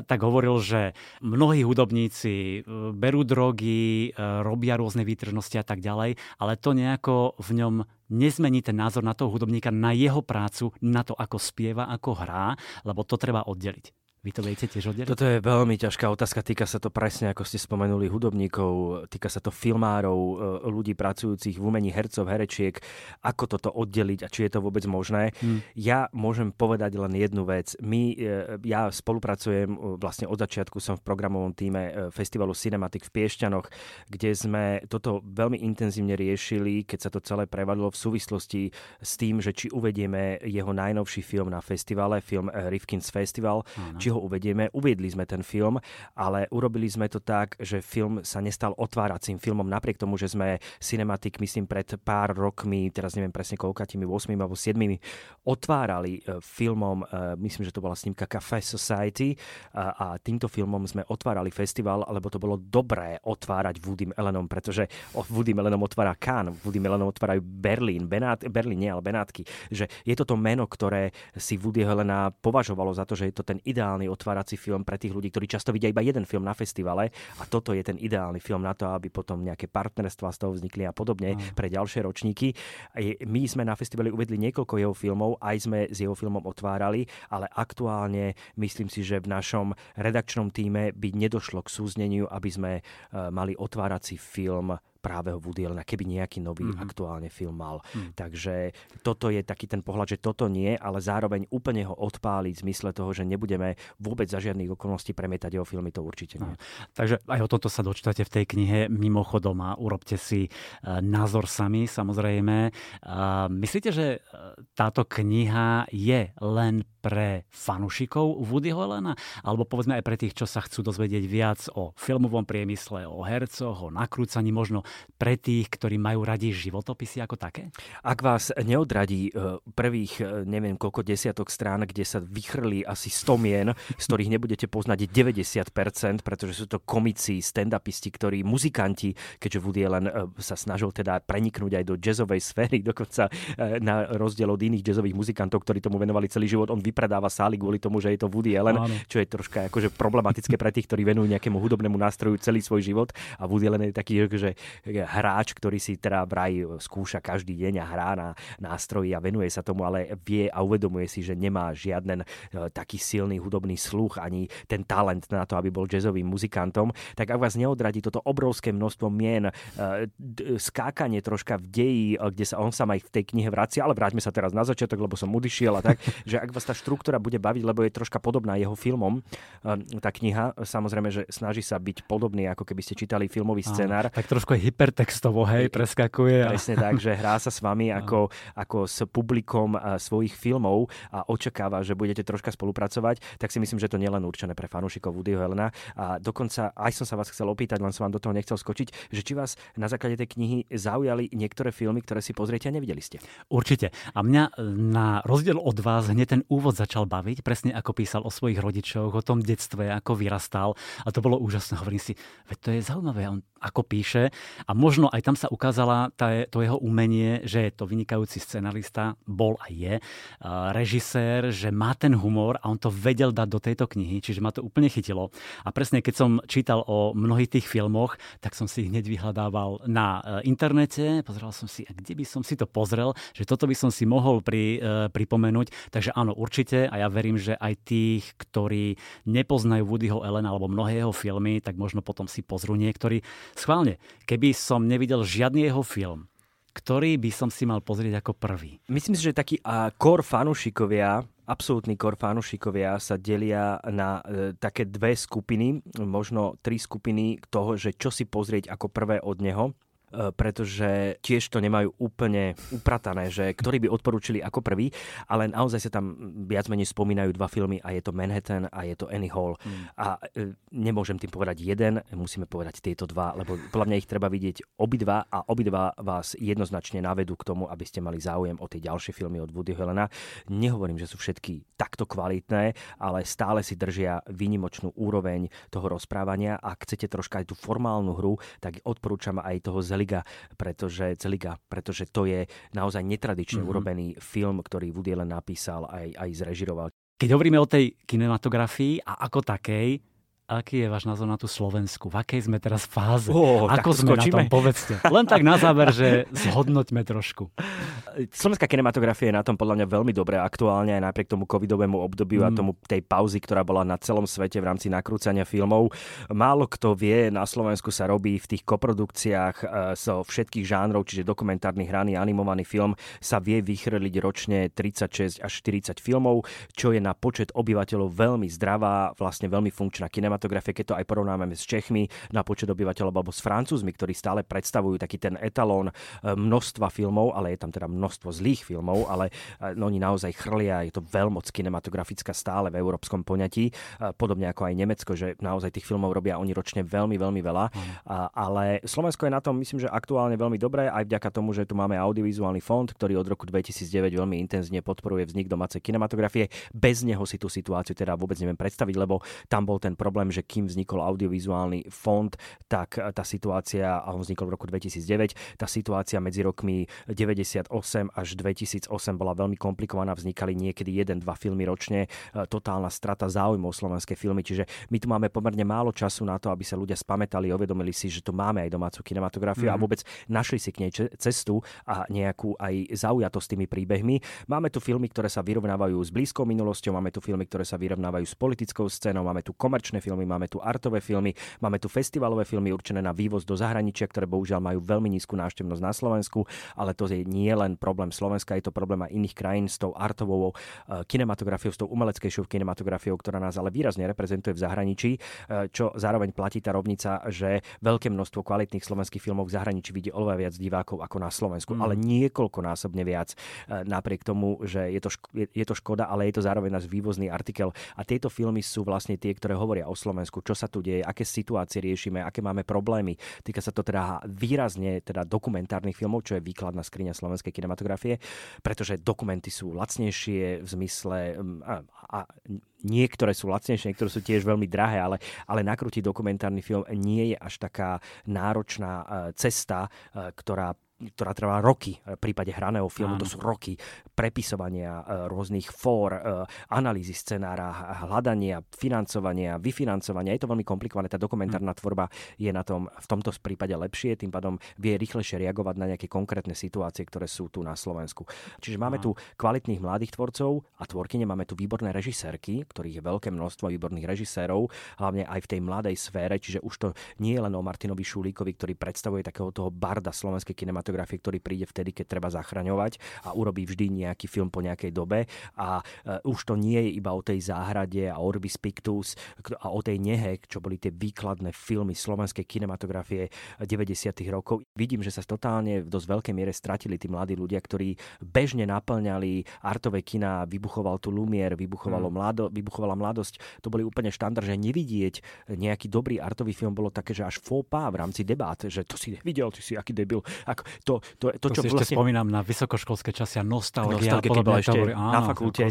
tak hovoril, že mnohí hudobníci e, berú drogy, e, robia rôzne výtržnosti a tak ďalej, ale to nejako v ňom nezmení ten názor na toho hudobníka, na jeho prácu, na to, ako spieva, ako hrá, lebo to treba oddeliť. Vy to viete tiež oddeliť? Toto je veľmi ťažká otázka. Týka sa to presne, ako ste spomenuli, hudobníkov, týka sa to filmárov, e, ľudí pracujúcich v umení hercov, herečiek. Ako toto oddeliť a či je to vôbec možné? Hmm. Ja môžem povedať len jednu vec. My, e, ja spolupracujem, e, vlastne od začiatku som v programovom týme festivalu Cinematic v Piešťanoch, kde sme toto veľmi intenzívne riešili, keď sa to celé prevalilo v súvislosti s tým, že či uvedieme jeho najnovší film na festivale, film Rifkins Festival, Áno. či ho uvedieme. Uviedli sme ten film, ale urobili sme to tak, že film sa nestal otváracím filmom, napriek tomu, že sme Cinematic, myslím, pred pár rokmi, teraz neviem presne koľkatými, 8 alebo 7 otvárali e, filmom, e, myslím, že to bola snímka Café Society a, a týmto filmom sme otvárali festival, lebo to bolo dobré otvárať Woody Allenom, pretože Woody Allenom otvára Cannes, Woody Allenom otvárajú Berlín, Benát, Berlín nie, ale Benátky, že je to to meno, ktoré si Woody Helena považovalo za to, že je to ten ideálny ideálny otvárací film pre tých ľudí, ktorí často vidia iba jeden film na festivale a toto je ten ideálny film na to, aby potom nejaké partnerstva z toho vznikli a podobne mm. pre ďalšie ročníky. My sme na festivale uvedli niekoľko jeho filmov, aj sme s jeho filmom otvárali, ale aktuálne myslím si, že v našom redakčnom týme by nedošlo k súzneniu, aby sme eh, mali otvárací film práve Woody Allen, keby nejaký nový mm-hmm. aktuálne film mal. Mm. Takže toto je taký ten pohľad, že toto nie, ale zároveň úplne ho odpáliť v zmysle toho, že nebudeme vôbec za žiadnych okolností premietať jeho filmy, to určite nie. No. Takže aj o tomto sa dočítate v tej knihe mimochodom a urobte si uh, názor sami, samozrejme. Uh, myslíte, že e, táto kniha je len pre fanúšikov Woodyho Allena? Alebo povedzme aj pre tých, čo sa chcú dozvedieť viac o filmovom priemysle, o hercoch, o nakrúcaní, možno pre tých, ktorí majú radi životopisy ako také? Ak vás neodradí e, prvých, e, neviem koľko desiatok strán, kde sa vychrli asi 100 mien, z ktorých nebudete poznať 90%, pretože sú to komici, stand-upisti, ktorí, muzikanti, keďže Woody Allen e, sa snažil teda preniknúť aj do jazzovej sféry, dokonca na rozdiel od iných jazzových muzikantov, ktorí tomu venovali celý život, on vypredáva sály kvôli tomu, že je to Woody Allen, Áno. čo je troška akože problematické pre tých, ktorí venujú nejakému hudobnému nástroju celý svoj život a Woody Allen je taký, že hráč, ktorý si teda vraj skúša každý deň a hrá na nástroji a venuje sa tomu, ale vie a uvedomuje si, že nemá žiaden taký silný hudobný sluch ani ten talent na to, aby bol jazzovým muzikantom, tak ak vás neodradí toto obrovské množstvo mien, skákanie troška v deji, kde sa on sa aj v tej knihe vracia, ale vráťme sa teraz na začiatok, lebo som udišiel a tak, že ak vás tá štruktúra bude baviť, lebo je troška podobná jeho filmom, tá kniha, samozrejme, že snaží sa byť podobný, ako keby ste čítali filmový scenár. tak trošku aj hypertextovo, hej, preskakuje. A... Presne tak, že hrá sa s vami ako, ako s publikom svojich filmov a očakáva, že budete troška spolupracovať, tak si myslím, že to nielen určené pre fanúšikov Woodyho Helena. A dokonca aj som sa vás chcel opýtať, len som vám do toho nechcel skočiť, že či vás na základe tej knihy zaujali niektoré filmy, ktoré si pozriete a nevideli ste. Určite. A mňa e, na rozdiel od vás hneď ten úvod začal baviť, presne ako písal o svojich rodičoch, o tom detstve, ako vyrastal. A to bolo úžasné. Hovorím si, veď to je zaujímavé, on ako píše. A možno aj tam sa ukázala tá, to jeho umenie, že je to vynikajúci scenarista, bol a je, režisér, že má ten humor a on to vedel dať do tejto knihy, čiže ma to úplne chytilo. A presne keď som čítal o mnohých tých filmoch, tak som si ich hneď vyhľadával na e, internete, pozeral som si, kde by som si to pozrel, že toto by som si mohol pri, e, pripomenúť. Takže áno, určite a ja verím, že aj tých, ktorí nepoznajú Woodyho Allen alebo mnohé jeho filmy, tak možno potom si pozrú niektorí Schválne, keby som nevidel žiadny jeho film, ktorý by som si mal pozrieť ako prvý? Myslím si, že takí uh, core fanúšikovia absolútni core fanúšikovia sa delia na e, také dve skupiny, možno tri skupiny toho, že čo si pozrieť ako prvé od neho. E, pretože tiež to nemajú úplne upratané, že ktorí by odporúčili ako prvý, ale naozaj sa tam viac menej spomínajú dva filmy a je to Manhattan a je to Annie Hall. Mm. A e, nemôžem tým povedať jeden, musíme povedať tieto dva, lebo podľa mňa ich treba vidieť obidva a obidva vás jednoznačne navedú k tomu, aby ste mali záujem o tie ďalšie filmy od Woody Helena. Nehovorím, že sú všetky takto kvalitné, ale stále si držia výnimočnú úroveň toho rozprávania. Ak chcete troška aj tú formálnu hru, tak odporúčam aj toho Celiga, pretože, Celiga, pretože to je naozaj netradične mm-hmm. urobený film, ktorý Woody Allen napísal aj, aj zrežiroval. Keď hovoríme o tej kinematografii a ako takej, aký je váš názor na tú Slovensku? V akej sme teraz fáze? Oh, Ako sme skočíme? na tom? Povedzte. Len tak na záver, že zhodnoťme trošku. Slovenská kinematografia je na tom podľa mňa veľmi dobré aktuálne aj napriek tomu covidovému obdobiu mm. a tomu tej pauzy, ktorá bola na celom svete v rámci nakrúcania filmov. Málo kto vie, na Slovensku sa robí v tých koprodukciách so e, všetkých žánrov, čiže dokumentárny hraný, animovaný film sa vie vychrliť ročne 36 až 40 filmov, čo je na počet obyvateľov veľmi zdravá, vlastne veľmi funkčná kinematografia kinematografie, keď to aj porovnáme s Čechmi na počet obyvateľov alebo s Francúzmi, ktorí stále predstavujú taký ten etalón e, množstva filmov, ale je tam teda množstvo zlých filmov, ale e, no, oni naozaj chrlia, je to veľmoc kinematografická stále v európskom poňatí, e, podobne ako aj Nemecko, že naozaj tých filmov robia oni ročne veľmi, veľmi veľa. Mm. Ale Slovensko je na tom, myslím, že aktuálne veľmi dobré, aj vďaka tomu, že tu máme audiovizuálny fond, ktorý od roku 2009 veľmi intenzívne podporuje vznik domácej kinematografie. Bez neho si tú situáciu teda vôbec neviem predstaviť, lebo tam bol ten problém, že kým vznikol audiovizuálny fond, tak tá situácia, a on vznikol v roku 2009, tá situácia medzi rokmi 98 až 2008 bola veľmi komplikovaná, vznikali niekedy jeden, dva filmy ročne, e, totálna strata záujmov slovenské filmy, čiže my tu máme pomerne málo času na to, aby sa ľudia spametali, uvedomili si, že tu máme aj domácu kinematografiu mm. a mhm. vôbec našli si k nej cestu a nejakú aj zaujatosť tými príbehmi. Máme tu filmy, ktoré sa vyrovnávajú s blízkou minulosťou, máme tu filmy, ktoré sa vyrovnávajú s politickou scénou, máme tu komerčné filmy, máme tu artové filmy, máme tu festivalové filmy určené na vývoz do zahraničia, ktoré bohužiaľ majú veľmi nízku návštevnosť na Slovensku, ale to je nie len problém Slovenska, je to problém aj iných krajín s tou artovou eh, kinematografiou, s tou umeleckejšou kinematografiou, ktorá nás ale výrazne reprezentuje v zahraničí, eh, čo zároveň platí tá rovnica, že veľké množstvo kvalitných slovenských filmov v zahraničí vidí oveľa viac divákov ako na Slovensku, mm. ale niekoľkonásobne viac. Eh, napriek tomu, že je to, ško- je to škoda, ale je to zároveň náš vývozný artikel. A tieto filmy sú vlastne tie, ktoré hovoria o Slovensku, čo sa tu deje, aké situácie riešime, aké máme problémy. Týka sa to teda výrazne teda dokumentárnych filmov, čo je výkladná skriňa slovenskej kinematografie, pretože dokumenty sú lacnejšie v zmysle a, a niektoré sú lacnejšie, niektoré sú tiež veľmi drahé, ale, ale nakrútiť dokumentárny film nie je až taká náročná e, cesta, e, ktorá ktorá trvá roky. V prípade hraného filmu Áno. to sú roky prepisovania rôznych fór, analýzy scenára, hľadania, financovania, vyfinancovania. Je to veľmi komplikované. Tá dokumentárna hm. tvorba je na tom v tomto prípade lepšie, tým pádom vie rýchlejšie reagovať na nejaké konkrétne situácie, ktoré sú tu na Slovensku. Čiže máme tu kvalitných mladých tvorcov a tvorkyne, máme tu výborné režisérky, ktorých je veľké množstvo výborných režisérov, hlavne aj v tej mladej sfére, čiže už to nie je len o Martinovi Šulíkovi, ktorý predstavuje takého toho barda slovenskej kinematografie, ktorý príde vtedy, keď treba zachraňovať a urobí vždy nejaký film po nejakej dobe a uh, už to nie je iba o tej záhrade a Orbis Pictus a o tej nehe, čo boli tie výkladné filmy slovenskej kinematografie 90. rokov. Vidím, že sa totálne v dosť veľkej miere stratili tí mladí ľudia, ktorí bežne naplňali artové kina, vybuchoval tu Lumier, vybuchovalo hmm. mlado, vybuchovala mladosť. To boli úplne štandard, že nevidieť nejaký dobrý artový film bolo také, že až fópa v rámci debát, že to si nevidel, ty si aký debil. Ako, to, to, to, to čo si vlastne... ešte spomínam na vysokoškolské časy a nostalgia. Nostalgia, keď bola ešte áno, na fakulte,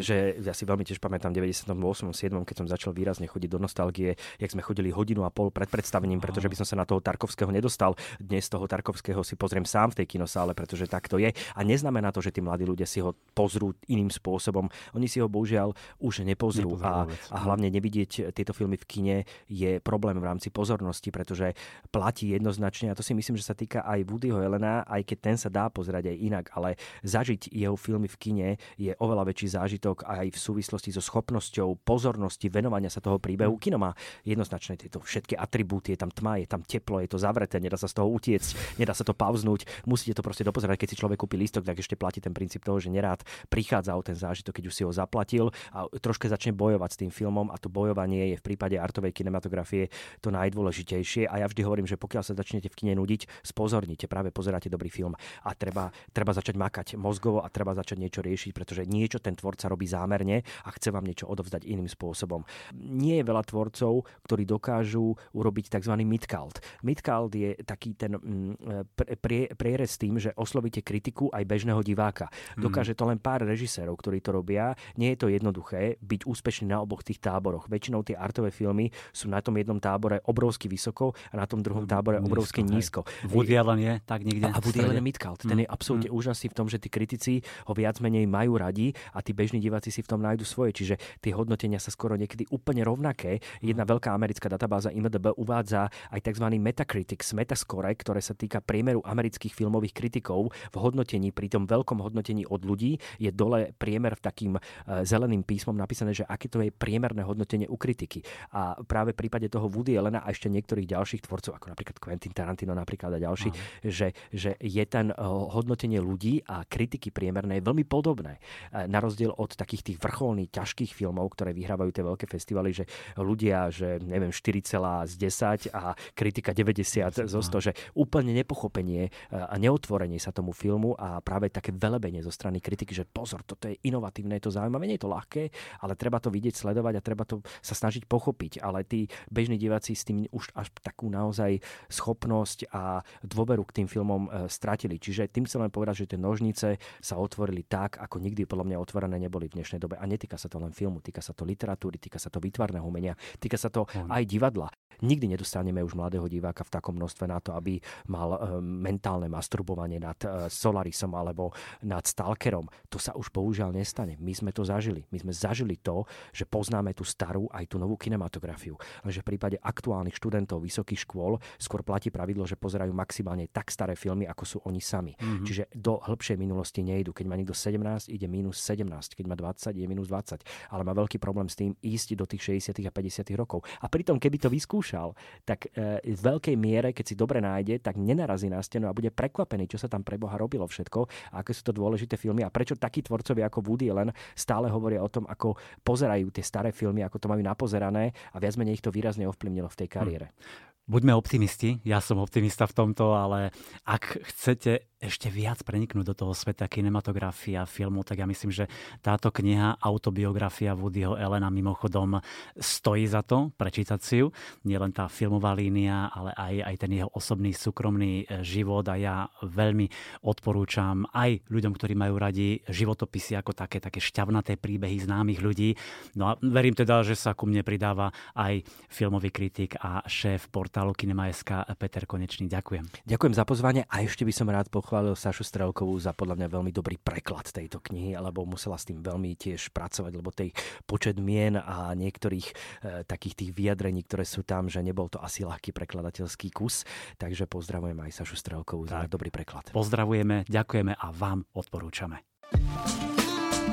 že ja si veľmi tiež pamätám 98. 7. keď som začal výrazne chodiť do nostalgie, jak sme chodili hodinu a pol pred predstavením, pretože by som sa na toho Tarkovského nedostal. Dnes toho Tarkovského si pozriem sám v tej kinosále, pretože tak to je. A neznamená to, že tí mladí ľudia si ho pozrú iným spôsobom. Oni si ho bohužiaľ už nepozrú. A, a hlavne nevidieť tieto filmy v kine je problém v rámci pozornosti, pretože platí jednoznačne, a to si myslím, že sa týka aj Woodyho Helena, aj keď ten sa dá pozerať aj inak, ale zažiť jeho filmy v kine je oveľa väčší zážitok aj v súvislosti so schopnosťou pozornosti, venovania sa toho príbehu. Kino má jednoznačne tieto všetky atribúty, je tam tma, je tam teplo, je to zavreté, nedá sa z toho utiecť, nedá sa to pauznúť, musíte to proste dopozerať. Keď si človek kúpi lístok, tak ešte platí ten princíp toho, že nerád prichádza o ten zážitok, keď už si ho zaplatil a troška začne bojovať s tým filmom a to bojovanie je v prípade artovej kinematografie to najdôležitejšie a ja vždy hovorím, že pokiaľ sa začnete v kine nudiť, spozornite, práve pozeráte dobrý film a treba, treba začať makať mozgovo a treba začať niečo riešiť, pretože niečo ten tvorca robí zámerne a chce vám niečo odovzdať iným spôsobom. Nie je veľa tvorcov, ktorí dokážu urobiť tzv. midcult. Midcult je taký ten mm, pre, prierez s tým, že oslovíte kritiku aj bežného diváka. Mhm. Dokáže to len pár režisérov, ktorí to robia. Nie je to jednoduché byť úspešný na oboch tých táboroch. Väčšinou tie artové filmy sú na tom jednom tábore obrovsky vysoko a na tom druhom tábore obrovsky nízko. Woody Allen je tak niekde. A Woody Allen je midcult. Ten mm. je absolútne mm. úžasný v tom, že tí kritici ho viac menej majú radi a tí bežní diváci si v tom nájdu svoje. Čiže tie hodnotenia sa skoro niekedy úplne rovnaké. Jedna veľká americká databáza IMDb uvádza aj tzv. Metacritics, Metascore, ktoré sa týka priemeru amerických filmových kritikov v hodnotení, pri tom veľkom hodnotení od ľudí je dole priemer v takým e, zeleným písmom napísané, že aké to je priemerné hodnotenie u kritiky. A práve v prípade toho Woody Elena a ešte niektorých ďalších tvorcov, ako napríklad Quentin Tarantino napríklad a ďalší, že, že je ten e, hodnotenie ľudí a kritiky priemerné veľmi podobné. E, na rozdiel od takých tých vrcholných, ťažkých filmov, ktoré vyhrávajú tie veľké festivaly, že ľudia, že neviem, 4, z 10 a kritika 90 zo 100, že úplne nepochopenie a neotvorenie sa tomu filmu a práve také velebenie zo strany kritiky, že pozor, toto je inovatívne, je to zaujímavé, nie je to ľahké, ale treba to vidieť, sledovať a treba to sa snažiť pochopiť. Ale tí bežní diváci s tým už až takú naozaj schopnosť a dôveru k tým filmom e, stratili. Čiže tým chcem len povedať, že tie nožnice sa otvorili tak, ako nikdy podľa mňa otvorené neboli v dnešnej dobe. A netýka sa to len filmu, týka sa to literatúry, týka sa to výtvarného umenia, týka sa to aj divadla. Nikdy nedostaneme už mladého diváka v takom množstve na to, aby mal e, mentálne masturbovanie nad e, Solarisom alebo nad Stalkerom. To sa už bohužiaľ nestane. My sme to zažili. My sme zažili to, že poznáme tú starú aj tú novú kinematografiu. Lenže v prípade aktuálnych študentov vysokých škôl skôr platí pravidlo, že pozerajú maximálne tak staré filmy, ako sú oni sami. Mm-hmm. Čiže do hĺbšej minulosti nejdu. Keď má niekto 17, ide minus 17. Keď má 20, ide minus 20. Ale má veľký problém s tým ísť do tých 60. a 50. rokov. A pritom, keby to vyskúšal, tak e, v veľkej miere, keď si dobre nájde, tak nenarazí na stenu a bude prekvapený, čo sa tam pre Boha robilo všetko a aké sú to dôležité filmy a prečo takí tvorcovia ako Woody Allen stále hovoria o tom, ako pozerajú tie staré filmy, ako to majú napozerané a viac menej ich to výrazne ovplyvnilo v tej kariére. Hm. Buďme optimisti, ja som optimista v tomto, ale ak chcete ešte viac preniknúť do toho sveta kinematografia, filmu, tak ja myslím, že táto kniha, autobiografia Woodyho Elena mimochodom stojí za to prečítať si ju. Nie len tá filmová línia, ale aj, aj ten jeho osobný, súkromný e, život a ja veľmi odporúčam aj ľuďom, ktorí majú radi životopisy ako také, také šťavnaté príbehy známych ľudí. No a verím teda, že sa ku mne pridáva aj filmový kritik a šéf portálu Kinema.sk Peter Konečný. Ďakujem. Ďakujem za pozvanie a ešte by som rád pochválil Sašu Strelkovú za podľa mňa veľmi dobrý preklad tejto knihy, alebo musela s tým veľmi tiež pracovať, lebo tej počet mien a niektorých e, takých tých vyjadrení, ktoré sú tam, že nebol to asi ľahký prekladateľský kus. Takže pozdravujem aj Sašu Strelkovú tak. za dobrý preklad. Pozdravujeme, ďakujeme a vám odporúčame.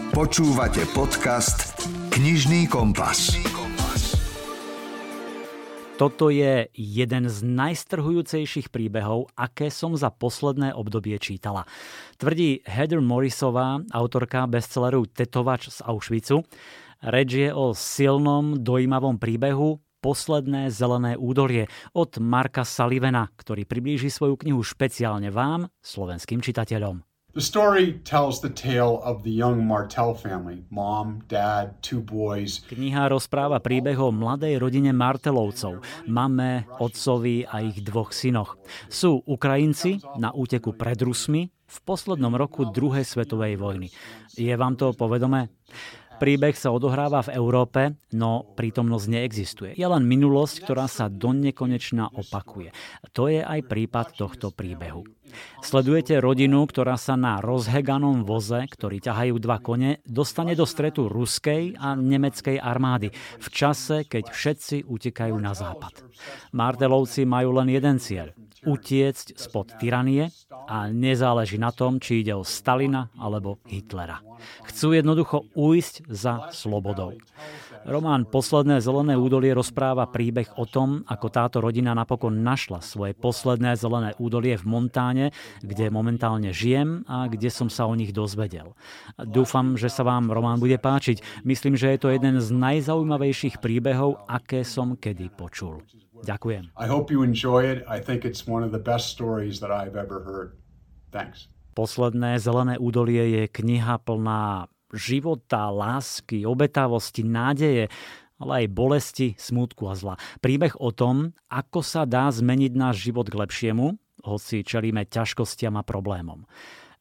Počúvate podcast Knižný kompas. Toto je jeden z najstrhujúcejších príbehov, aké som za posledné obdobie čítala. Tvrdí Heather Morrisová, autorka bestselleru Tetovač z Auschwitzu. Reč je o silnom, dojímavom príbehu, Posledné zelené údolie od Marka Salivena, ktorý priblíži svoju knihu špeciálne vám, slovenským čitateľom. The story tells the tale of the young Martel family, mom, dad, two boys. Kniha rozpráva príbeh o mladej rodine Martelovcov, mame, otcovi a ich dvoch synoch. Sú Ukrajinci na úteku pred Rusmi v poslednom roku druhej svetovej vojny. Je vám to povedomé? Príbeh sa odohráva v Európe, no prítomnosť neexistuje. Je len minulosť, ktorá sa do opakuje. To je aj prípad tohto príbehu. Sledujete rodinu, ktorá sa na rozheganom voze, ktorý ťahajú dva kone, dostane do stretu ruskej a nemeckej armády v čase, keď všetci utekajú na západ. Martelovci majú len jeden cieľ utiecť spod tyranie a nezáleží na tom, či ide o Stalina alebo Hitlera. Chcú jednoducho ujsť za slobodou. Román Posledné zelené údolie rozpráva príbeh o tom, ako táto rodina napokon našla svoje posledné zelené údolie v Montáne, kde momentálne žijem a kde som sa o nich dozvedel. Dúfam, že sa vám román bude páčiť. Myslím, že je to jeden z najzaujímavejších príbehov, aké som kedy počul. Ďakujem. I hope you enjoy it. I think it's one of the best stories that I've ever heard. Thanks. Posledné zelené údolie je kniha plná života, lásky, obetavosti, nádeje, ale aj bolesti, smútku a zla. Príbeh o tom, ako sa dá zmeniť náš život k lepšiemu, hoci čelíme ťažkostiam a problémom.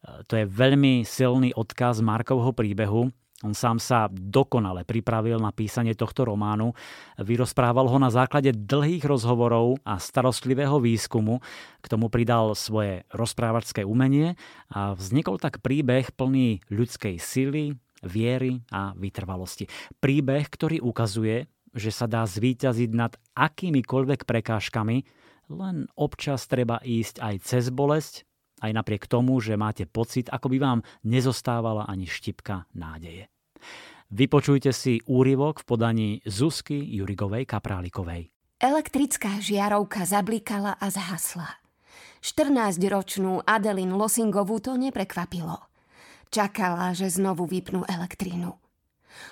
To je veľmi silný odkaz Markovho príbehu, on sám sa dokonale pripravil na písanie tohto románu, vyrozprával ho na základe dlhých rozhovorov a starostlivého výskumu, k tomu pridal svoje rozprávačské umenie a vznikol tak príbeh plný ľudskej sily, viery a vytrvalosti. Príbeh, ktorý ukazuje, že sa dá zvíťaziť nad akýmikoľvek prekážkami, len občas treba ísť aj cez bolesť aj napriek tomu, že máte pocit, ako by vám nezostávala ani štipka nádeje. Vypočujte si úryvok v podaní Zuzky Jurigovej Kaprálikovej. Elektrická žiarovka zablikala a zhasla. 14-ročnú Adelin Losingovú to neprekvapilo. Čakala, že znovu vypnú elektrínu.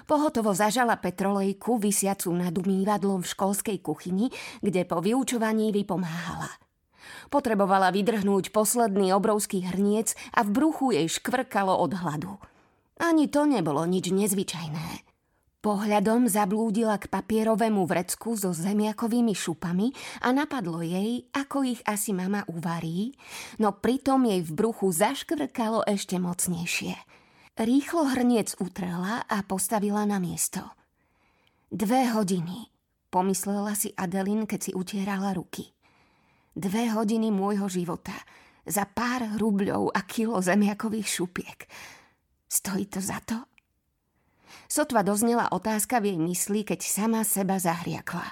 Pohotovo zažala petrolejku vysiacu nad umývadlom v školskej kuchyni, kde po vyučovaní vypomáhala – Potrebovala vydrhnúť posledný obrovský hrniec a v bruchu jej škvrkalo od hladu. Ani to nebolo nič nezvyčajné. Pohľadom zablúdila k papierovému vrecku so zemiakovými šupami a napadlo jej, ako ich asi mama uvarí, no pritom jej v bruchu zaškvrkalo ešte mocnejšie. Rýchlo hrniec utrela a postavila na miesto. Dve hodiny, pomyslela si Adelin, keď si utierala ruky. Dve hodiny môjho života za pár rubľov a kilo zemiakových šupiek. Stojí to za to? Sotva doznela otázka v jej mysli, keď sama seba zahriakla.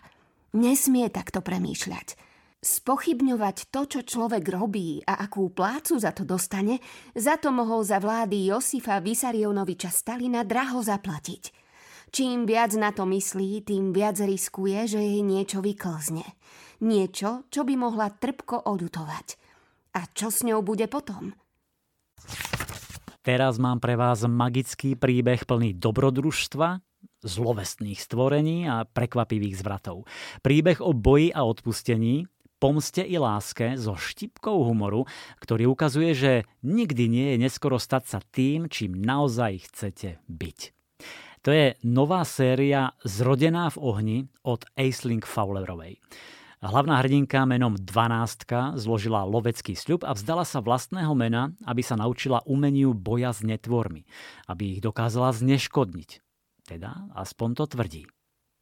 Nesmie takto premýšľať. Spochybňovať to, čo človek robí a akú plácu za to dostane, za to mohol za vlády Josifa Vysarionoviča Stalina draho zaplatiť. Čím viac na to myslí, tým viac riskuje, že jej niečo vyklzne. Niečo, čo by mohla trpko odutovať. A čo s ňou bude potom? Teraz mám pre vás magický príbeh plný dobrodružstva, zlovestných stvorení a prekvapivých zvratov. Príbeh o boji a odpustení, pomste i láske so štipkou humoru, ktorý ukazuje, že nikdy nie je neskoro stať sa tým, čím naozaj chcete byť. To je nová séria Zrodená v ohni od Aisling Fowlerovej. Hlavná hrdinka menom 12 zložila lovecký sľub a vzdala sa vlastného mena, aby sa naučila umeniu boja s netvormi, aby ich dokázala zneškodniť. Teda aspoň to tvrdí.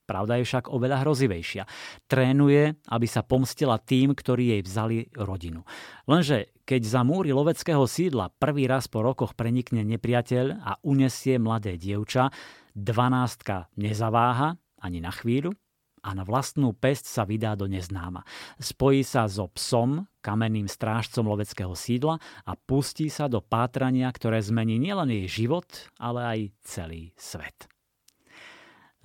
Pravda je však oveľa hrozivejšia. Trénuje, aby sa pomstila tým, ktorí jej vzali rodinu. Lenže keď za múry loveckého sídla prvý raz po rokoch prenikne nepriateľ a unesie mladé dievča, dvanástka nezaváha ani na chvíľu a na vlastnú pesť sa vydá do neznáma. Spojí sa so psom, kamenným strážcom loveckého sídla a pustí sa do pátrania, ktoré zmení nielen jej život, ale aj celý svet.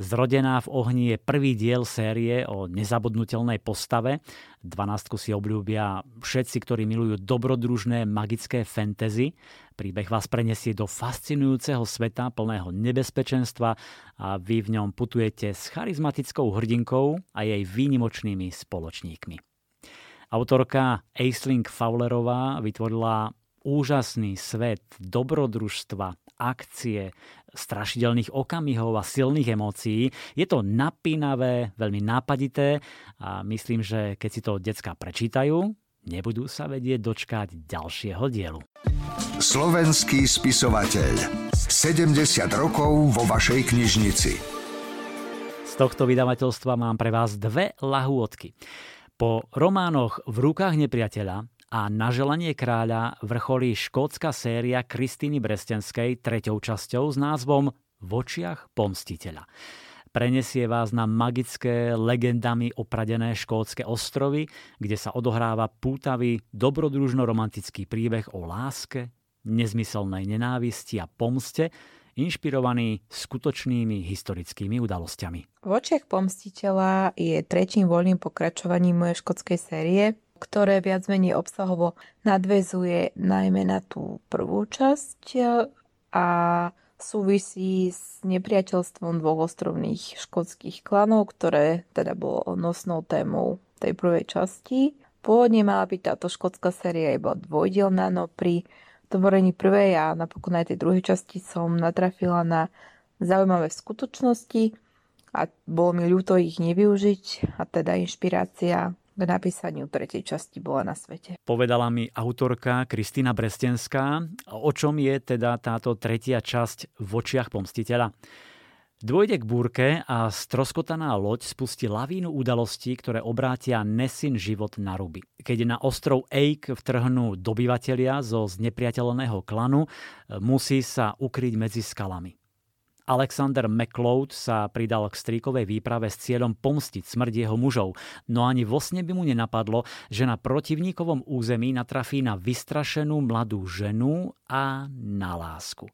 Zrodená v ohni je prvý diel série o nezabudnutelnej postave. 12 si obľúbia všetci, ktorí milujú dobrodružné magické fantasy. Príbeh vás prenesie do fascinujúceho sveta plného nebezpečenstva a vy v ňom putujete s charizmatickou hrdinkou a jej výnimočnými spoločníkmi. Autorka Aisling Fowlerová vytvorila úžasný svet dobrodružstva, akcie, strašidelných okamihov a silných emócií. Je to napínavé, veľmi nápadité a myslím, že keď si to decka prečítajú, nebudú sa vedieť dočkať ďalšieho dielu. Slovenský spisovateľ. 70 rokov vo vašej knižnici. Z tohto vydavateľstva mám pre vás dve lahôdky. Po románoch V rukách nepriateľa a na želanie kráľa vrcholí škótska séria Kristýny Brestenskej treťou časťou s názvom V očiach pomstiteľa. Prenesie vás na magické, legendami opradené škótske ostrovy, kde sa odohráva pútavý, dobrodružno-romantický príbeh o láske, nezmyselnej nenávisti a pomste, inšpirovaný skutočnými historickými udalosťami. V očiach pomstiteľa je tretím voľným pokračovaním mojej škótskej série, ktoré viac menej obsahovo nadvezuje najmä na tú prvú časť a súvisí s nepriateľstvom dvoch ostrovných škótskych klanov, ktoré teda bolo nosnou témou tej prvej časti. Pôvodne mala byť táto škótska séria iba dvojdielná, no pri tvorení prvej a napokon aj tej druhej časti som natrafila na zaujímavé skutočnosti a bolo mi ľúto ich nevyužiť a teda inšpirácia k napísaniu tretej časti bola na svete. Povedala mi autorka Kristýna Brestenská, o čom je teda táto tretia časť v očiach pomstiteľa. Dvojde k búrke a stroskotaná loď spustí lavínu udalostí, ktoré obrátia Nesin život na ruby. Keď na ostrov Eik vtrhnú dobyvatelia zo znepriateľného klanu, musí sa ukryť medzi skalami. Alexander McLeod sa pridal k stríkovej výprave s cieľom pomstiť smrť jeho mužov, no ani vo sne by mu nenapadlo, že na protivníkovom území natrafí na vystrašenú mladú ženu a na lásku.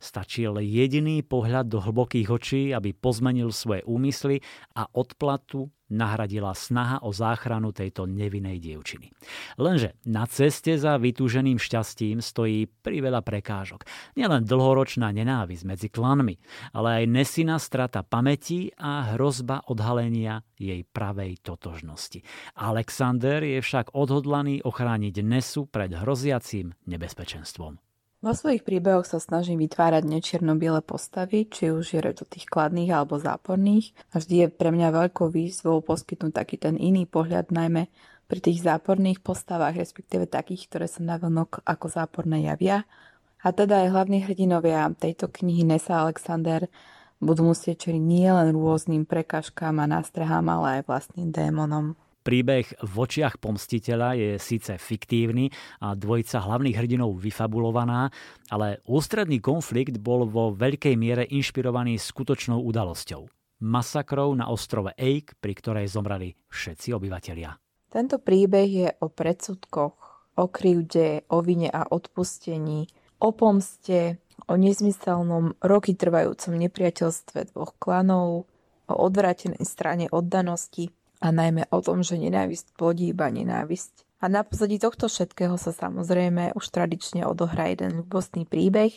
Stačil jediný pohľad do hlbokých očí, aby pozmenil svoje úmysly a odplatu nahradila snaha o záchranu tejto nevinnej dievčiny. Lenže na ceste za vytúženým šťastím stojí priveľa prekážok. Nielen dlhoročná nenávisť medzi klanmi, ale aj nesina strata pamäti a hrozba odhalenia jej pravej totožnosti. Alexander je však odhodlaný ochrániť Nesu pred hroziacím nebezpečenstvom. Vo svojich príbehoch sa snažím vytvárať nečierno-biele postavy, či už je reč o tých kladných alebo záporných. A vždy je pre mňa veľkou výzvou poskytnúť taký ten iný pohľad, najmä pri tých záporných postavách, respektíve takých, ktoré sa navonok ako záporné javia. A teda aj hlavní hrdinovia tejto knihy Nessa Alexander budú musieť čeliť nielen rôznym prekažkám a nástrahám, ale aj vlastným démonom. Príbeh v očiach pomstiteľa je síce fiktívny a dvojica hlavných hrdinov vyfabulovaná, ale ústredný konflikt bol vo veľkej miere inšpirovaný skutočnou udalosťou. Masakrou na ostrove Eik, pri ktorej zomrali všetci obyvatelia. Tento príbeh je o predsudkoch, o krivde, o vine a odpustení, o pomste, o nezmyselnom roky trvajúcom nepriateľstve dvoch klanov, o odvrátenej strane oddanosti a najmä o tom, že nenávisť plodí iba nenávisť. A na pozadí tohto všetkého sa samozrejme už tradične odohrá jeden ľubostný príbeh,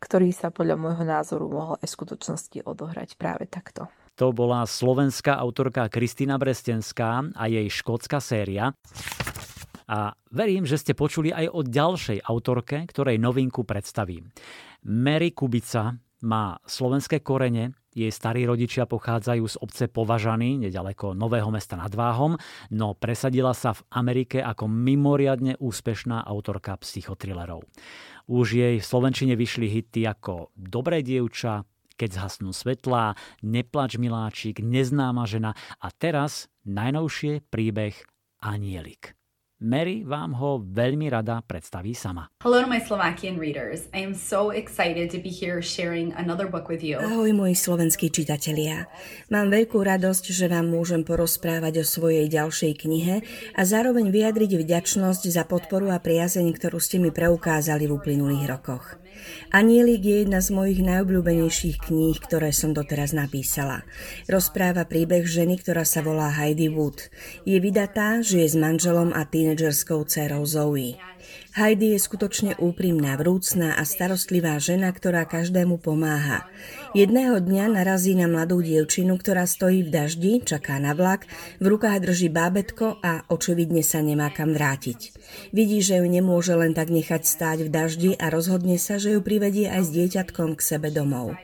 ktorý sa podľa môjho názoru mohol aj v skutočnosti odohrať práve takto. To bola slovenská autorka Kristina Brestenská a jej škótska séria. A verím, že ste počuli aj o ďalšej autorke, ktorej novinku predstavím. Mary Kubica má slovenské korene, jej starí rodičia pochádzajú z obce Považany, nedaleko Nového mesta nad Váhom, no presadila sa v Amerike ako mimoriadne úspešná autorka psychotrilerov. Už jej v Slovenčine vyšli hity ako Dobré dievča, Keď zhasnú svetlá, Neplač miláčik, Neznáma žena a teraz najnovšie príbeh Anielik. Mary vám ho veľmi rada predstaví sama. Hello to my Slovakian readers. I am so excited to be here sharing another book with you. Ahoj moji slovenskí čitatelia. Mám veľkú radosť, že vám môžem porozprávať o svojej ďalšej knihe a zároveň vyjadriť vďačnosť za podporu a priazeň, ktorú ste mi preukázali v uplynulých rokoch. Anielik je jedna z mojich najobľúbenejších kníh, ktoré som doteraz napísala. Rozpráva príbeh ženy, ktorá sa volá Heidi Wood. Je vydatá, žije s manželom a tínedžerskou dcerou Zoe. Heidi je skutočne úprimná, vrúcná a starostlivá žena, ktorá každému pomáha. Jedného dňa narazí na mladú dievčinu, ktorá stojí v daždi, čaká na vlak, v rukách drží bábetko a očividne sa nemá kam vrátiť. Vidí, že ju nemôže len tak nechať stáť v daždi a rozhodne sa, že ju privedie aj s dieťatkom k sebe domov.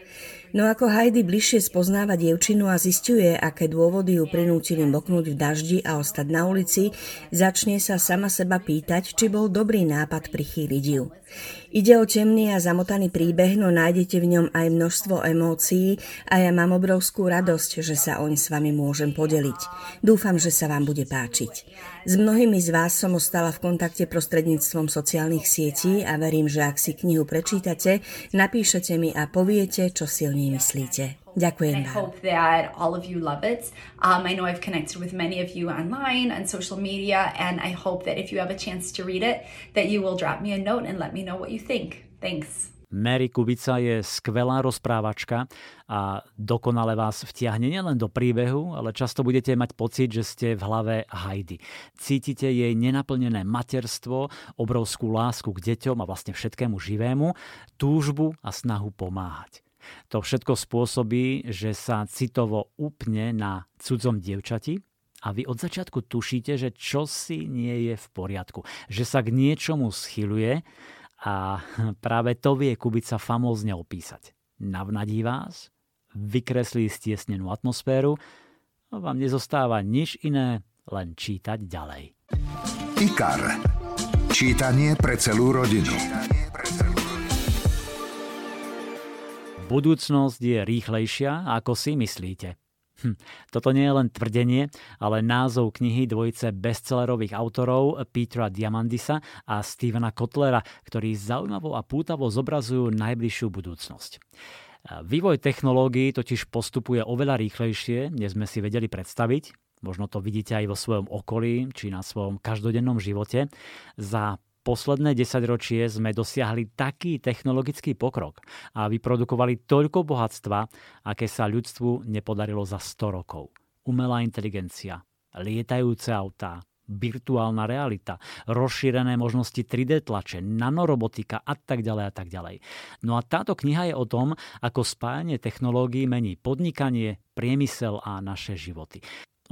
No ako Heidi bližšie spoznáva dievčinu a zistuje, aké dôvody ju prinútili moknúť v daždi a ostať na ulici, začne sa sama seba pýtať, či bol dobrý nápad prichýliť ju. Ide o temný a zamotaný príbeh, no nájdete v ňom aj množstvo emócií a ja mám obrovskú radosť, že sa oň s vami môžem podeliť. Dúfam, že sa vám bude páčiť. S mnohými z vás som ostala v kontakte prostredníctvom sociálnych sietí a verím, že ak si knihu prečítate, napíšete mi a poviete, čo si o nej myslíte. Ďakujem I hope that all of you love it. Um, I know I've connected with many of you online and social media, and I hope that if you have a chance to read it, that you will drop me a note and let me know what you think. Thanks. Mary Kubica je skvelá rozprávačka a dokonale vás vtiahne nielen do príbehu, ale často budete mať pocit, že ste v hlave Heidi. Cítite jej nenaplnené materstvo, obrovskú lásku k deťom a vlastne všetkému živému, túžbu a snahu pomáhať. To všetko spôsobí, že sa citovo upne na cudzom dievčati a vy od začiatku tušíte, že čosi nie je v poriadku. Že sa k niečomu schyluje a práve to vie Kubica famózne opísať. Navnadí vás, vykreslí stiesnenú atmosféru a vám nezostáva nič iné, len čítať ďalej. IKAR. Čítanie pre celú rodinu. Budúcnosť je rýchlejšia, ako si myslíte. Hm. Toto nie je len tvrdenie, ale názov knihy dvojice bestsellerových autorov Petra Diamandisa a Stevena Kotlera, ktorí zaujímavo a pútavo zobrazujú najbližšiu budúcnosť. Vývoj technológií totiž postupuje oveľa rýchlejšie, než sme si vedeli predstaviť. Možno to vidíte aj vo svojom okolí či na svojom každodennom živote. Za posledné desaťročie sme dosiahli taký technologický pokrok a vyprodukovali toľko bohatstva, aké sa ľudstvu nepodarilo za 100 rokov. Umelá inteligencia, lietajúce autá, virtuálna realita, rozšírené možnosti 3D tlače, nanorobotika a tak ďalej a tak ďalej. No a táto kniha je o tom, ako spájanie technológií mení podnikanie, priemysel a naše životy.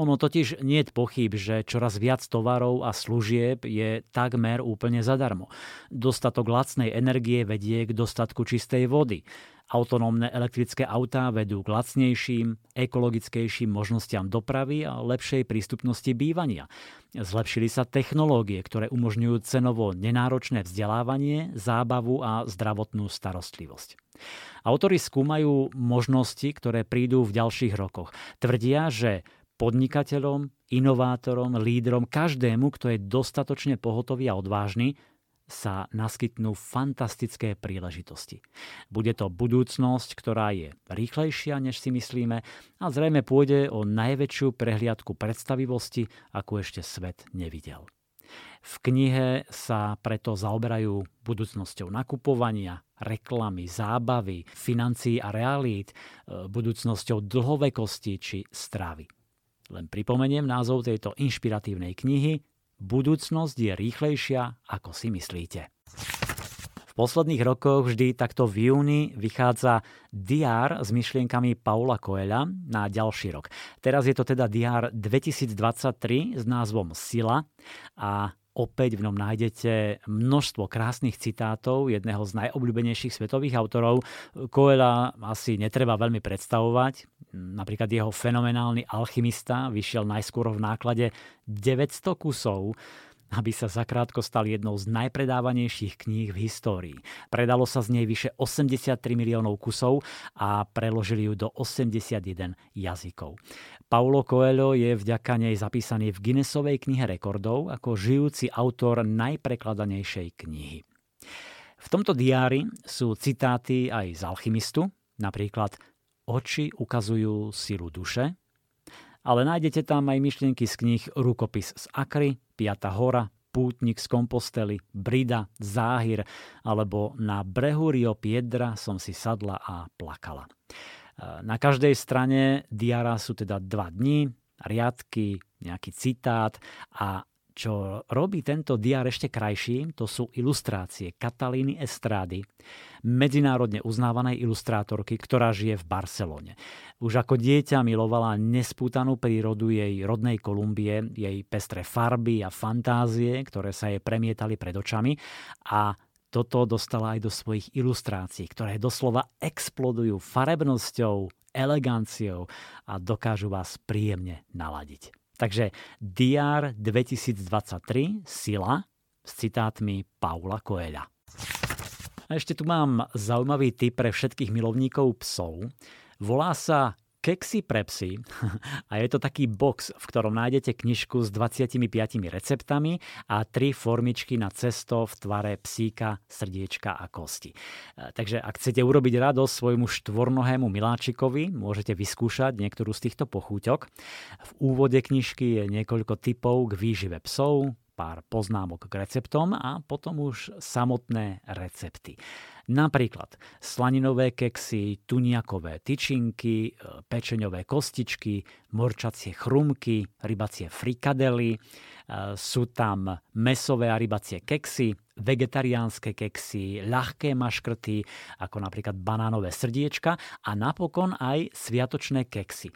Ono totiž nie je pochyb, že čoraz viac tovarov a služieb je takmer úplne zadarmo. Dostatok lacnej energie vedie k dostatku čistej vody. Autonómne elektrické autá vedú k lacnejším, ekologickejším možnostiam dopravy a lepšej prístupnosti bývania. Zlepšili sa technológie, ktoré umožňujú cenovo nenáročné vzdelávanie, zábavu a zdravotnú starostlivosť. Autori skúmajú možnosti, ktoré prídu v ďalších rokoch. Tvrdia, že podnikateľom, inovátorom, lídrom, každému, kto je dostatočne pohotový a odvážny, sa naskytnú fantastické príležitosti. Bude to budúcnosť, ktorá je rýchlejšia, než si myslíme a zrejme pôjde o najväčšiu prehliadku predstavivosti, akú ešte svet nevidel. V knihe sa preto zaoberajú budúcnosťou nakupovania, reklamy, zábavy, financií a realít, budúcnosťou dlhovekosti či stravy. Len pripomeniem názov tejto inšpiratívnej knihy Budúcnosť je rýchlejšia, ako si myslíte. V posledných rokoch vždy takto v júni vychádza diár s myšlienkami Paula Coela na ďalší rok. Teraz je to teda diár 2023 s názvom Sila a Opäť v ňom nájdete množstvo krásnych citátov jedného z najobľúbenejších svetových autorov. Koela asi netreba veľmi predstavovať. Napríklad jeho fenomenálny alchymista vyšiel najskôr v náklade 900 kusov aby sa zakrátko stal jednou z najpredávanejších kníh v histórii. Predalo sa z nej vyše 83 miliónov kusov a preložili ju do 81 jazykov. Paulo Coelho je vďaka nej zapísaný v Guinnessovej knihe rekordov ako žijúci autor najprekladanejšej knihy. V tomto diári sú citáty aj z alchymistu, napríklad Oči ukazujú silu duše, ale nájdete tam aj myšlienky z kníh Rukopis z Akry, Piata hora, Pútnik z Kompostely, Brida, Záhir alebo Na brehu Rio Piedra som si sadla a plakala. Na každej strane diara sú teda dva dni, riadky, nejaký citát a čo robí tento diar ešte krajší, to sú ilustrácie Katalíny Estrády, medzinárodne uznávanej ilustrátorky, ktorá žije v Barcelone. Už ako dieťa milovala nespútanú prírodu jej rodnej Kolumbie, jej pestré farby a fantázie, ktoré sa jej premietali pred očami a toto dostala aj do svojich ilustrácií, ktoré doslova explodujú farebnosťou, eleganciou a dokážu vás príjemne naladiť. Takže DR 2023 Sila s citátmi Paula Coelha. A ešte tu mám zaujímavý tip pre všetkých milovníkov psov. Volá sa Keksy pre psy a je to taký box, v ktorom nájdete knižku s 25 receptami a tri formičky na cesto v tvare psíka, srdiečka a kosti. E, takže ak chcete urobiť radosť svojmu štvornohému miláčikovi, môžete vyskúšať niektorú z týchto pochúťok. V úvode knižky je niekoľko typov k výžive psov, pár poznámok k receptom a potom už samotné recepty. Napríklad slaninové keksy, tuniakové tyčinky, e, pečeňové kostičky, morčacie chrumky, rybacie frikadely, e, sú tam mesové a rybacie keksy, vegetariánske keksy, ľahké maškrty, ako napríklad banánové srdiečka a napokon aj sviatočné keksy. E,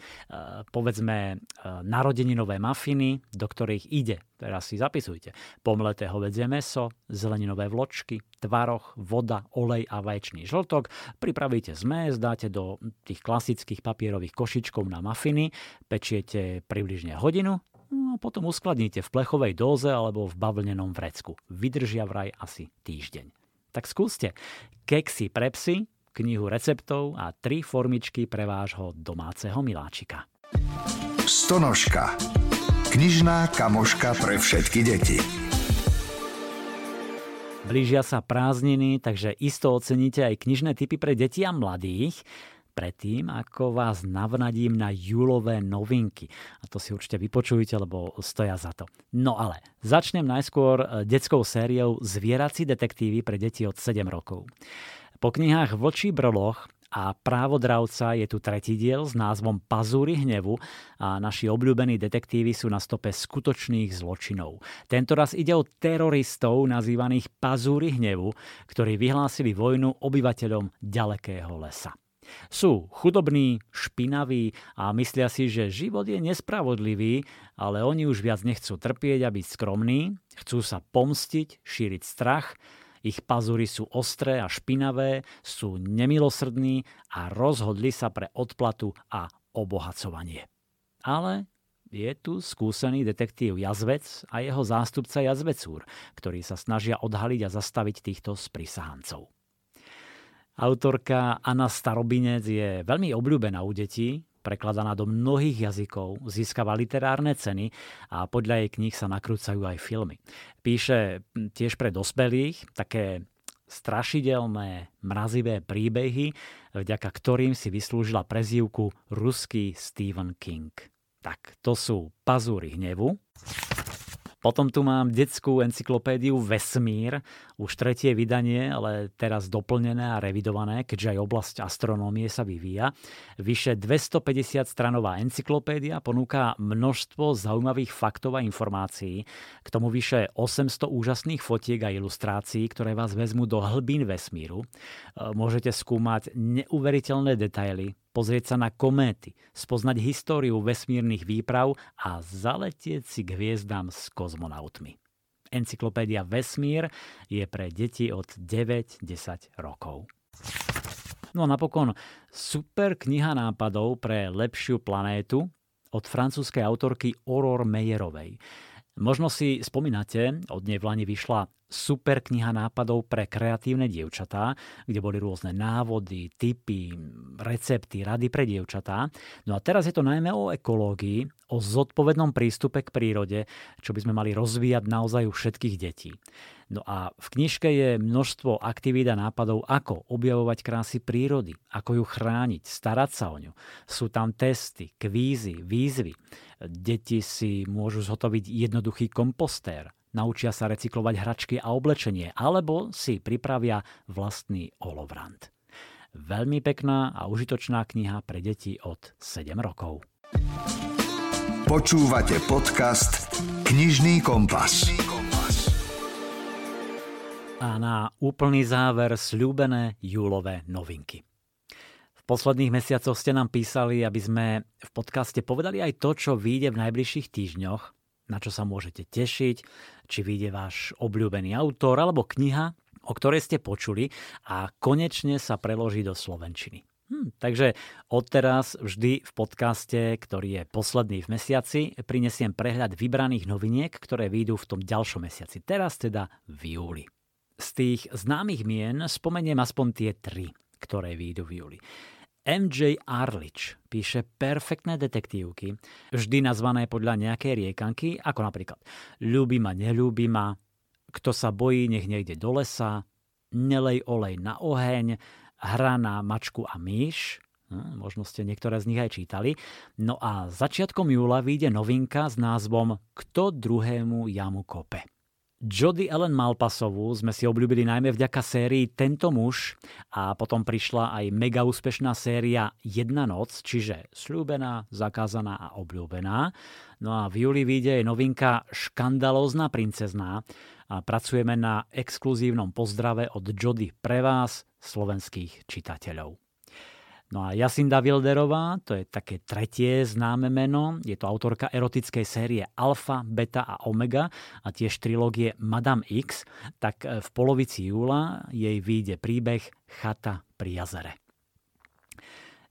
povedzme e, narodeninové mafiny, do ktorých ide, teraz si zapisujte, pomleté hovedzie meso, zeleninové vločky, tvaroch, voda, olej a vaječný žltok. Pripravíte zmes, dáte do tých klasických papierových košičkov na mafiny, pečiete približne hodinu, No a potom uskladníte v plechovej dóze alebo v bavlnenom vrecku. Vydržia vraj asi týždeň. Tak skúste. Keksy pre psy, knihu receptov a tri formičky pre vášho domáceho miláčika. Stonožka. Knižná kamoška pre všetky deti. Blížia sa prázdniny, takže isto oceníte aj knižné typy pre deti a mladých predtým, ako vás navnadím na júlové novinky. A to si určite vypočujte, lebo stoja za to. No ale začnem najskôr eh, detskou sériou Zvierací detektívy pre deti od 7 rokov. Po knihách Vlčí brloch a Právodravca je tu tretí diel s názvom Pazúry hnevu a naši obľúbení detektívy sú na stope skutočných zločinov. Tentoraz ide o teroristov nazývaných Pazúry hnevu, ktorí vyhlásili vojnu obyvateľom ďalekého lesa. Sú chudobní, špinaví a myslia si, že život je nespravodlivý, ale oni už viac nechcú trpieť a byť skromní, chcú sa pomstiť, šíriť strach, ich pazury sú ostré a špinavé, sú nemilosrdní a rozhodli sa pre odplatu a obohacovanie. Ale je tu skúsený detektív Jazvec a jeho zástupca Jazvecúr, ktorí sa snažia odhaliť a zastaviť týchto sprisahancov. Autorka Anna Starobinec je veľmi obľúbená u detí, prekladaná do mnohých jazykov, získava literárne ceny a podľa jej kníh sa nakrúcajú aj filmy. Píše tiež pre dospelých také strašidelné, mrazivé príbehy, vďaka ktorým si vyslúžila prezývku ruský Stephen King. Tak to sú Pazúry hnevu, Potom tu mám detskú encyklopédiu Vesmír, už tretie vydanie, ale teraz doplnené a revidované, keďže aj oblasť astronómie sa vyvíja. Vyše 250 stranová encyklopédia ponúka množstvo zaujímavých faktov a informácií, k tomu vyše 800 úžasných fotiek a ilustrácií, ktoré vás vezmú do hlbín vesmíru. E, môžete skúmať neuveriteľné detaily, pozrieť sa na kométy, spoznať históriu vesmírnych výprav a zaletieť si k hviezdám s kozmonautmi. Encyklopédia Vesmír je pre deti od 9-10 rokov. No a napokon super kniha nápadov pre lepšiu planétu od francúzskej autorky Aurore Meyerovej. Možno si spomínate, od nej v Lani vyšla super kniha nápadov pre kreatívne dievčatá, kde boli rôzne návody, typy, recepty, rady pre dievčatá. No a teraz je to najmä o ekológii, o zodpovednom prístupe k prírode, čo by sme mali rozvíjať naozaj u všetkých detí. No a v knižke je množstvo aktivít a nápadov, ako objavovať krásy prírody, ako ju chrániť, starať sa o ňu. Sú tam testy, kvízy, výzvy. Deti si môžu zhotoviť jednoduchý kompostér, naučia sa recyklovať hračky a oblečenie, alebo si pripravia vlastný olovrant. Veľmi pekná a užitočná kniha pre deti od 7 rokov. Počúvate podcast Knižný kompas. A na úplný záver sľúbené júlové novinky. V posledných mesiacoch ste nám písali, aby sme v podcaste povedali aj to, čo vyjde v najbližších týždňoch, na čo sa môžete tešiť, či vyjde váš obľúbený autor alebo kniha, o ktorej ste počuli a konečne sa preloží do slovenčiny. Hm, takže odteraz vždy v podcaste, ktorý je posledný v mesiaci, prinesiem prehľad vybraných noviniek, ktoré výjdu v tom ďalšom mesiaci. Teraz teda v júli. Z tých známych mien spomeniem aspoň tie tri, ktoré výjdu v júli. MJ Arlič píše perfektné detektívky, vždy nazvané podľa nejakej riekanky, ako napríklad Ľúbi ma, neľúbi ma, Kto sa bojí, nech nejde do lesa, Nelej olej na oheň, hra na mačku a myš, hm, možno ste niektoré z nich aj čítali. No a začiatkom júla vyjde novinka s názvom Kto druhému jamu kope. Jody Ellen Malpasovú sme si obľúbili najmä vďaka sérii Tento muž a potom prišla aj mega úspešná séria Jedna noc, čiže slúbená, zakázaná a obľúbená. No a v júli vyjde aj novinka Škandalózna princezná a pracujeme na exkluzívnom pozdrave od Jody pre vás, slovenských čitateľov. No a Jasinda Wilderová, to je také tretie známe meno, je to autorka erotickej série Alfa, Beta a Omega a tiež trilógie Madame X, tak e, v polovici júla jej vyjde príbeh Chata pri jazere.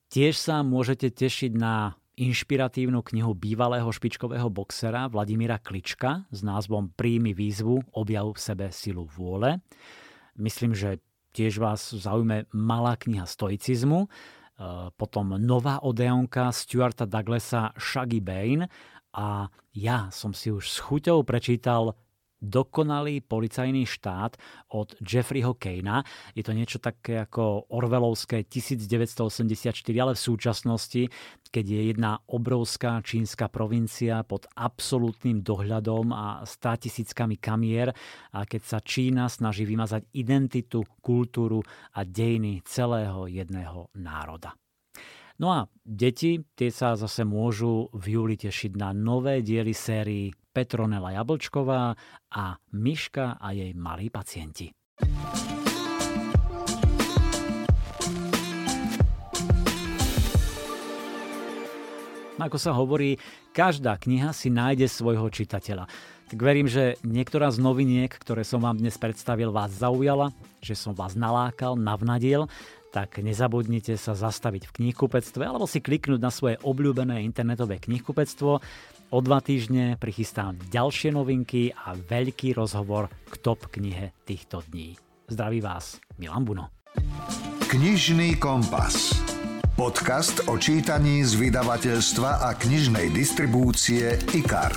Tiež sa môžete tešiť na inšpiratívnu knihu bývalého špičkového boxera Vladimíra Klička s názvom Príjmi výzvu, objav v sebe silu vôle. Myslím, že tiež vás zaujme malá kniha stoicizmu, potom nová odeonka Stuarta Douglasa Shaggy Bane. A ja som si už s chuťou prečítal dokonalý policajný štát od Jeffreyho Kejna. Je to niečo také ako Orvelovské 1984, ale v súčasnosti, keď je jedna obrovská čínska provincia pod absolútnym dohľadom a státisíckami kamier a keď sa Čína snaží vymazať identitu, kultúru a dejiny celého jedného národa. No a deti, tie sa zase môžu v júli tešiť na nové diely sérii Petronela Jablčková a Myška a jej malí pacienti. Ako sa hovorí, každá kniha si nájde svojho čitateľa. Tak verím, že niektorá z noviniek, ktoré som vám dnes predstavil, vás zaujala, že som vás nalákal, navnadil, tak nezabudnite sa zastaviť v knihkupectve alebo si kliknúť na svoje obľúbené internetové knihkupectvo. O dva týždne prichystám ďalšie novinky a veľký rozhovor k top knihe týchto dní. Zdraví vás, Milan Buno. Knižný kompas. Podcast o čítaní z vydavateľstva a knižnej distribúcie IKAR.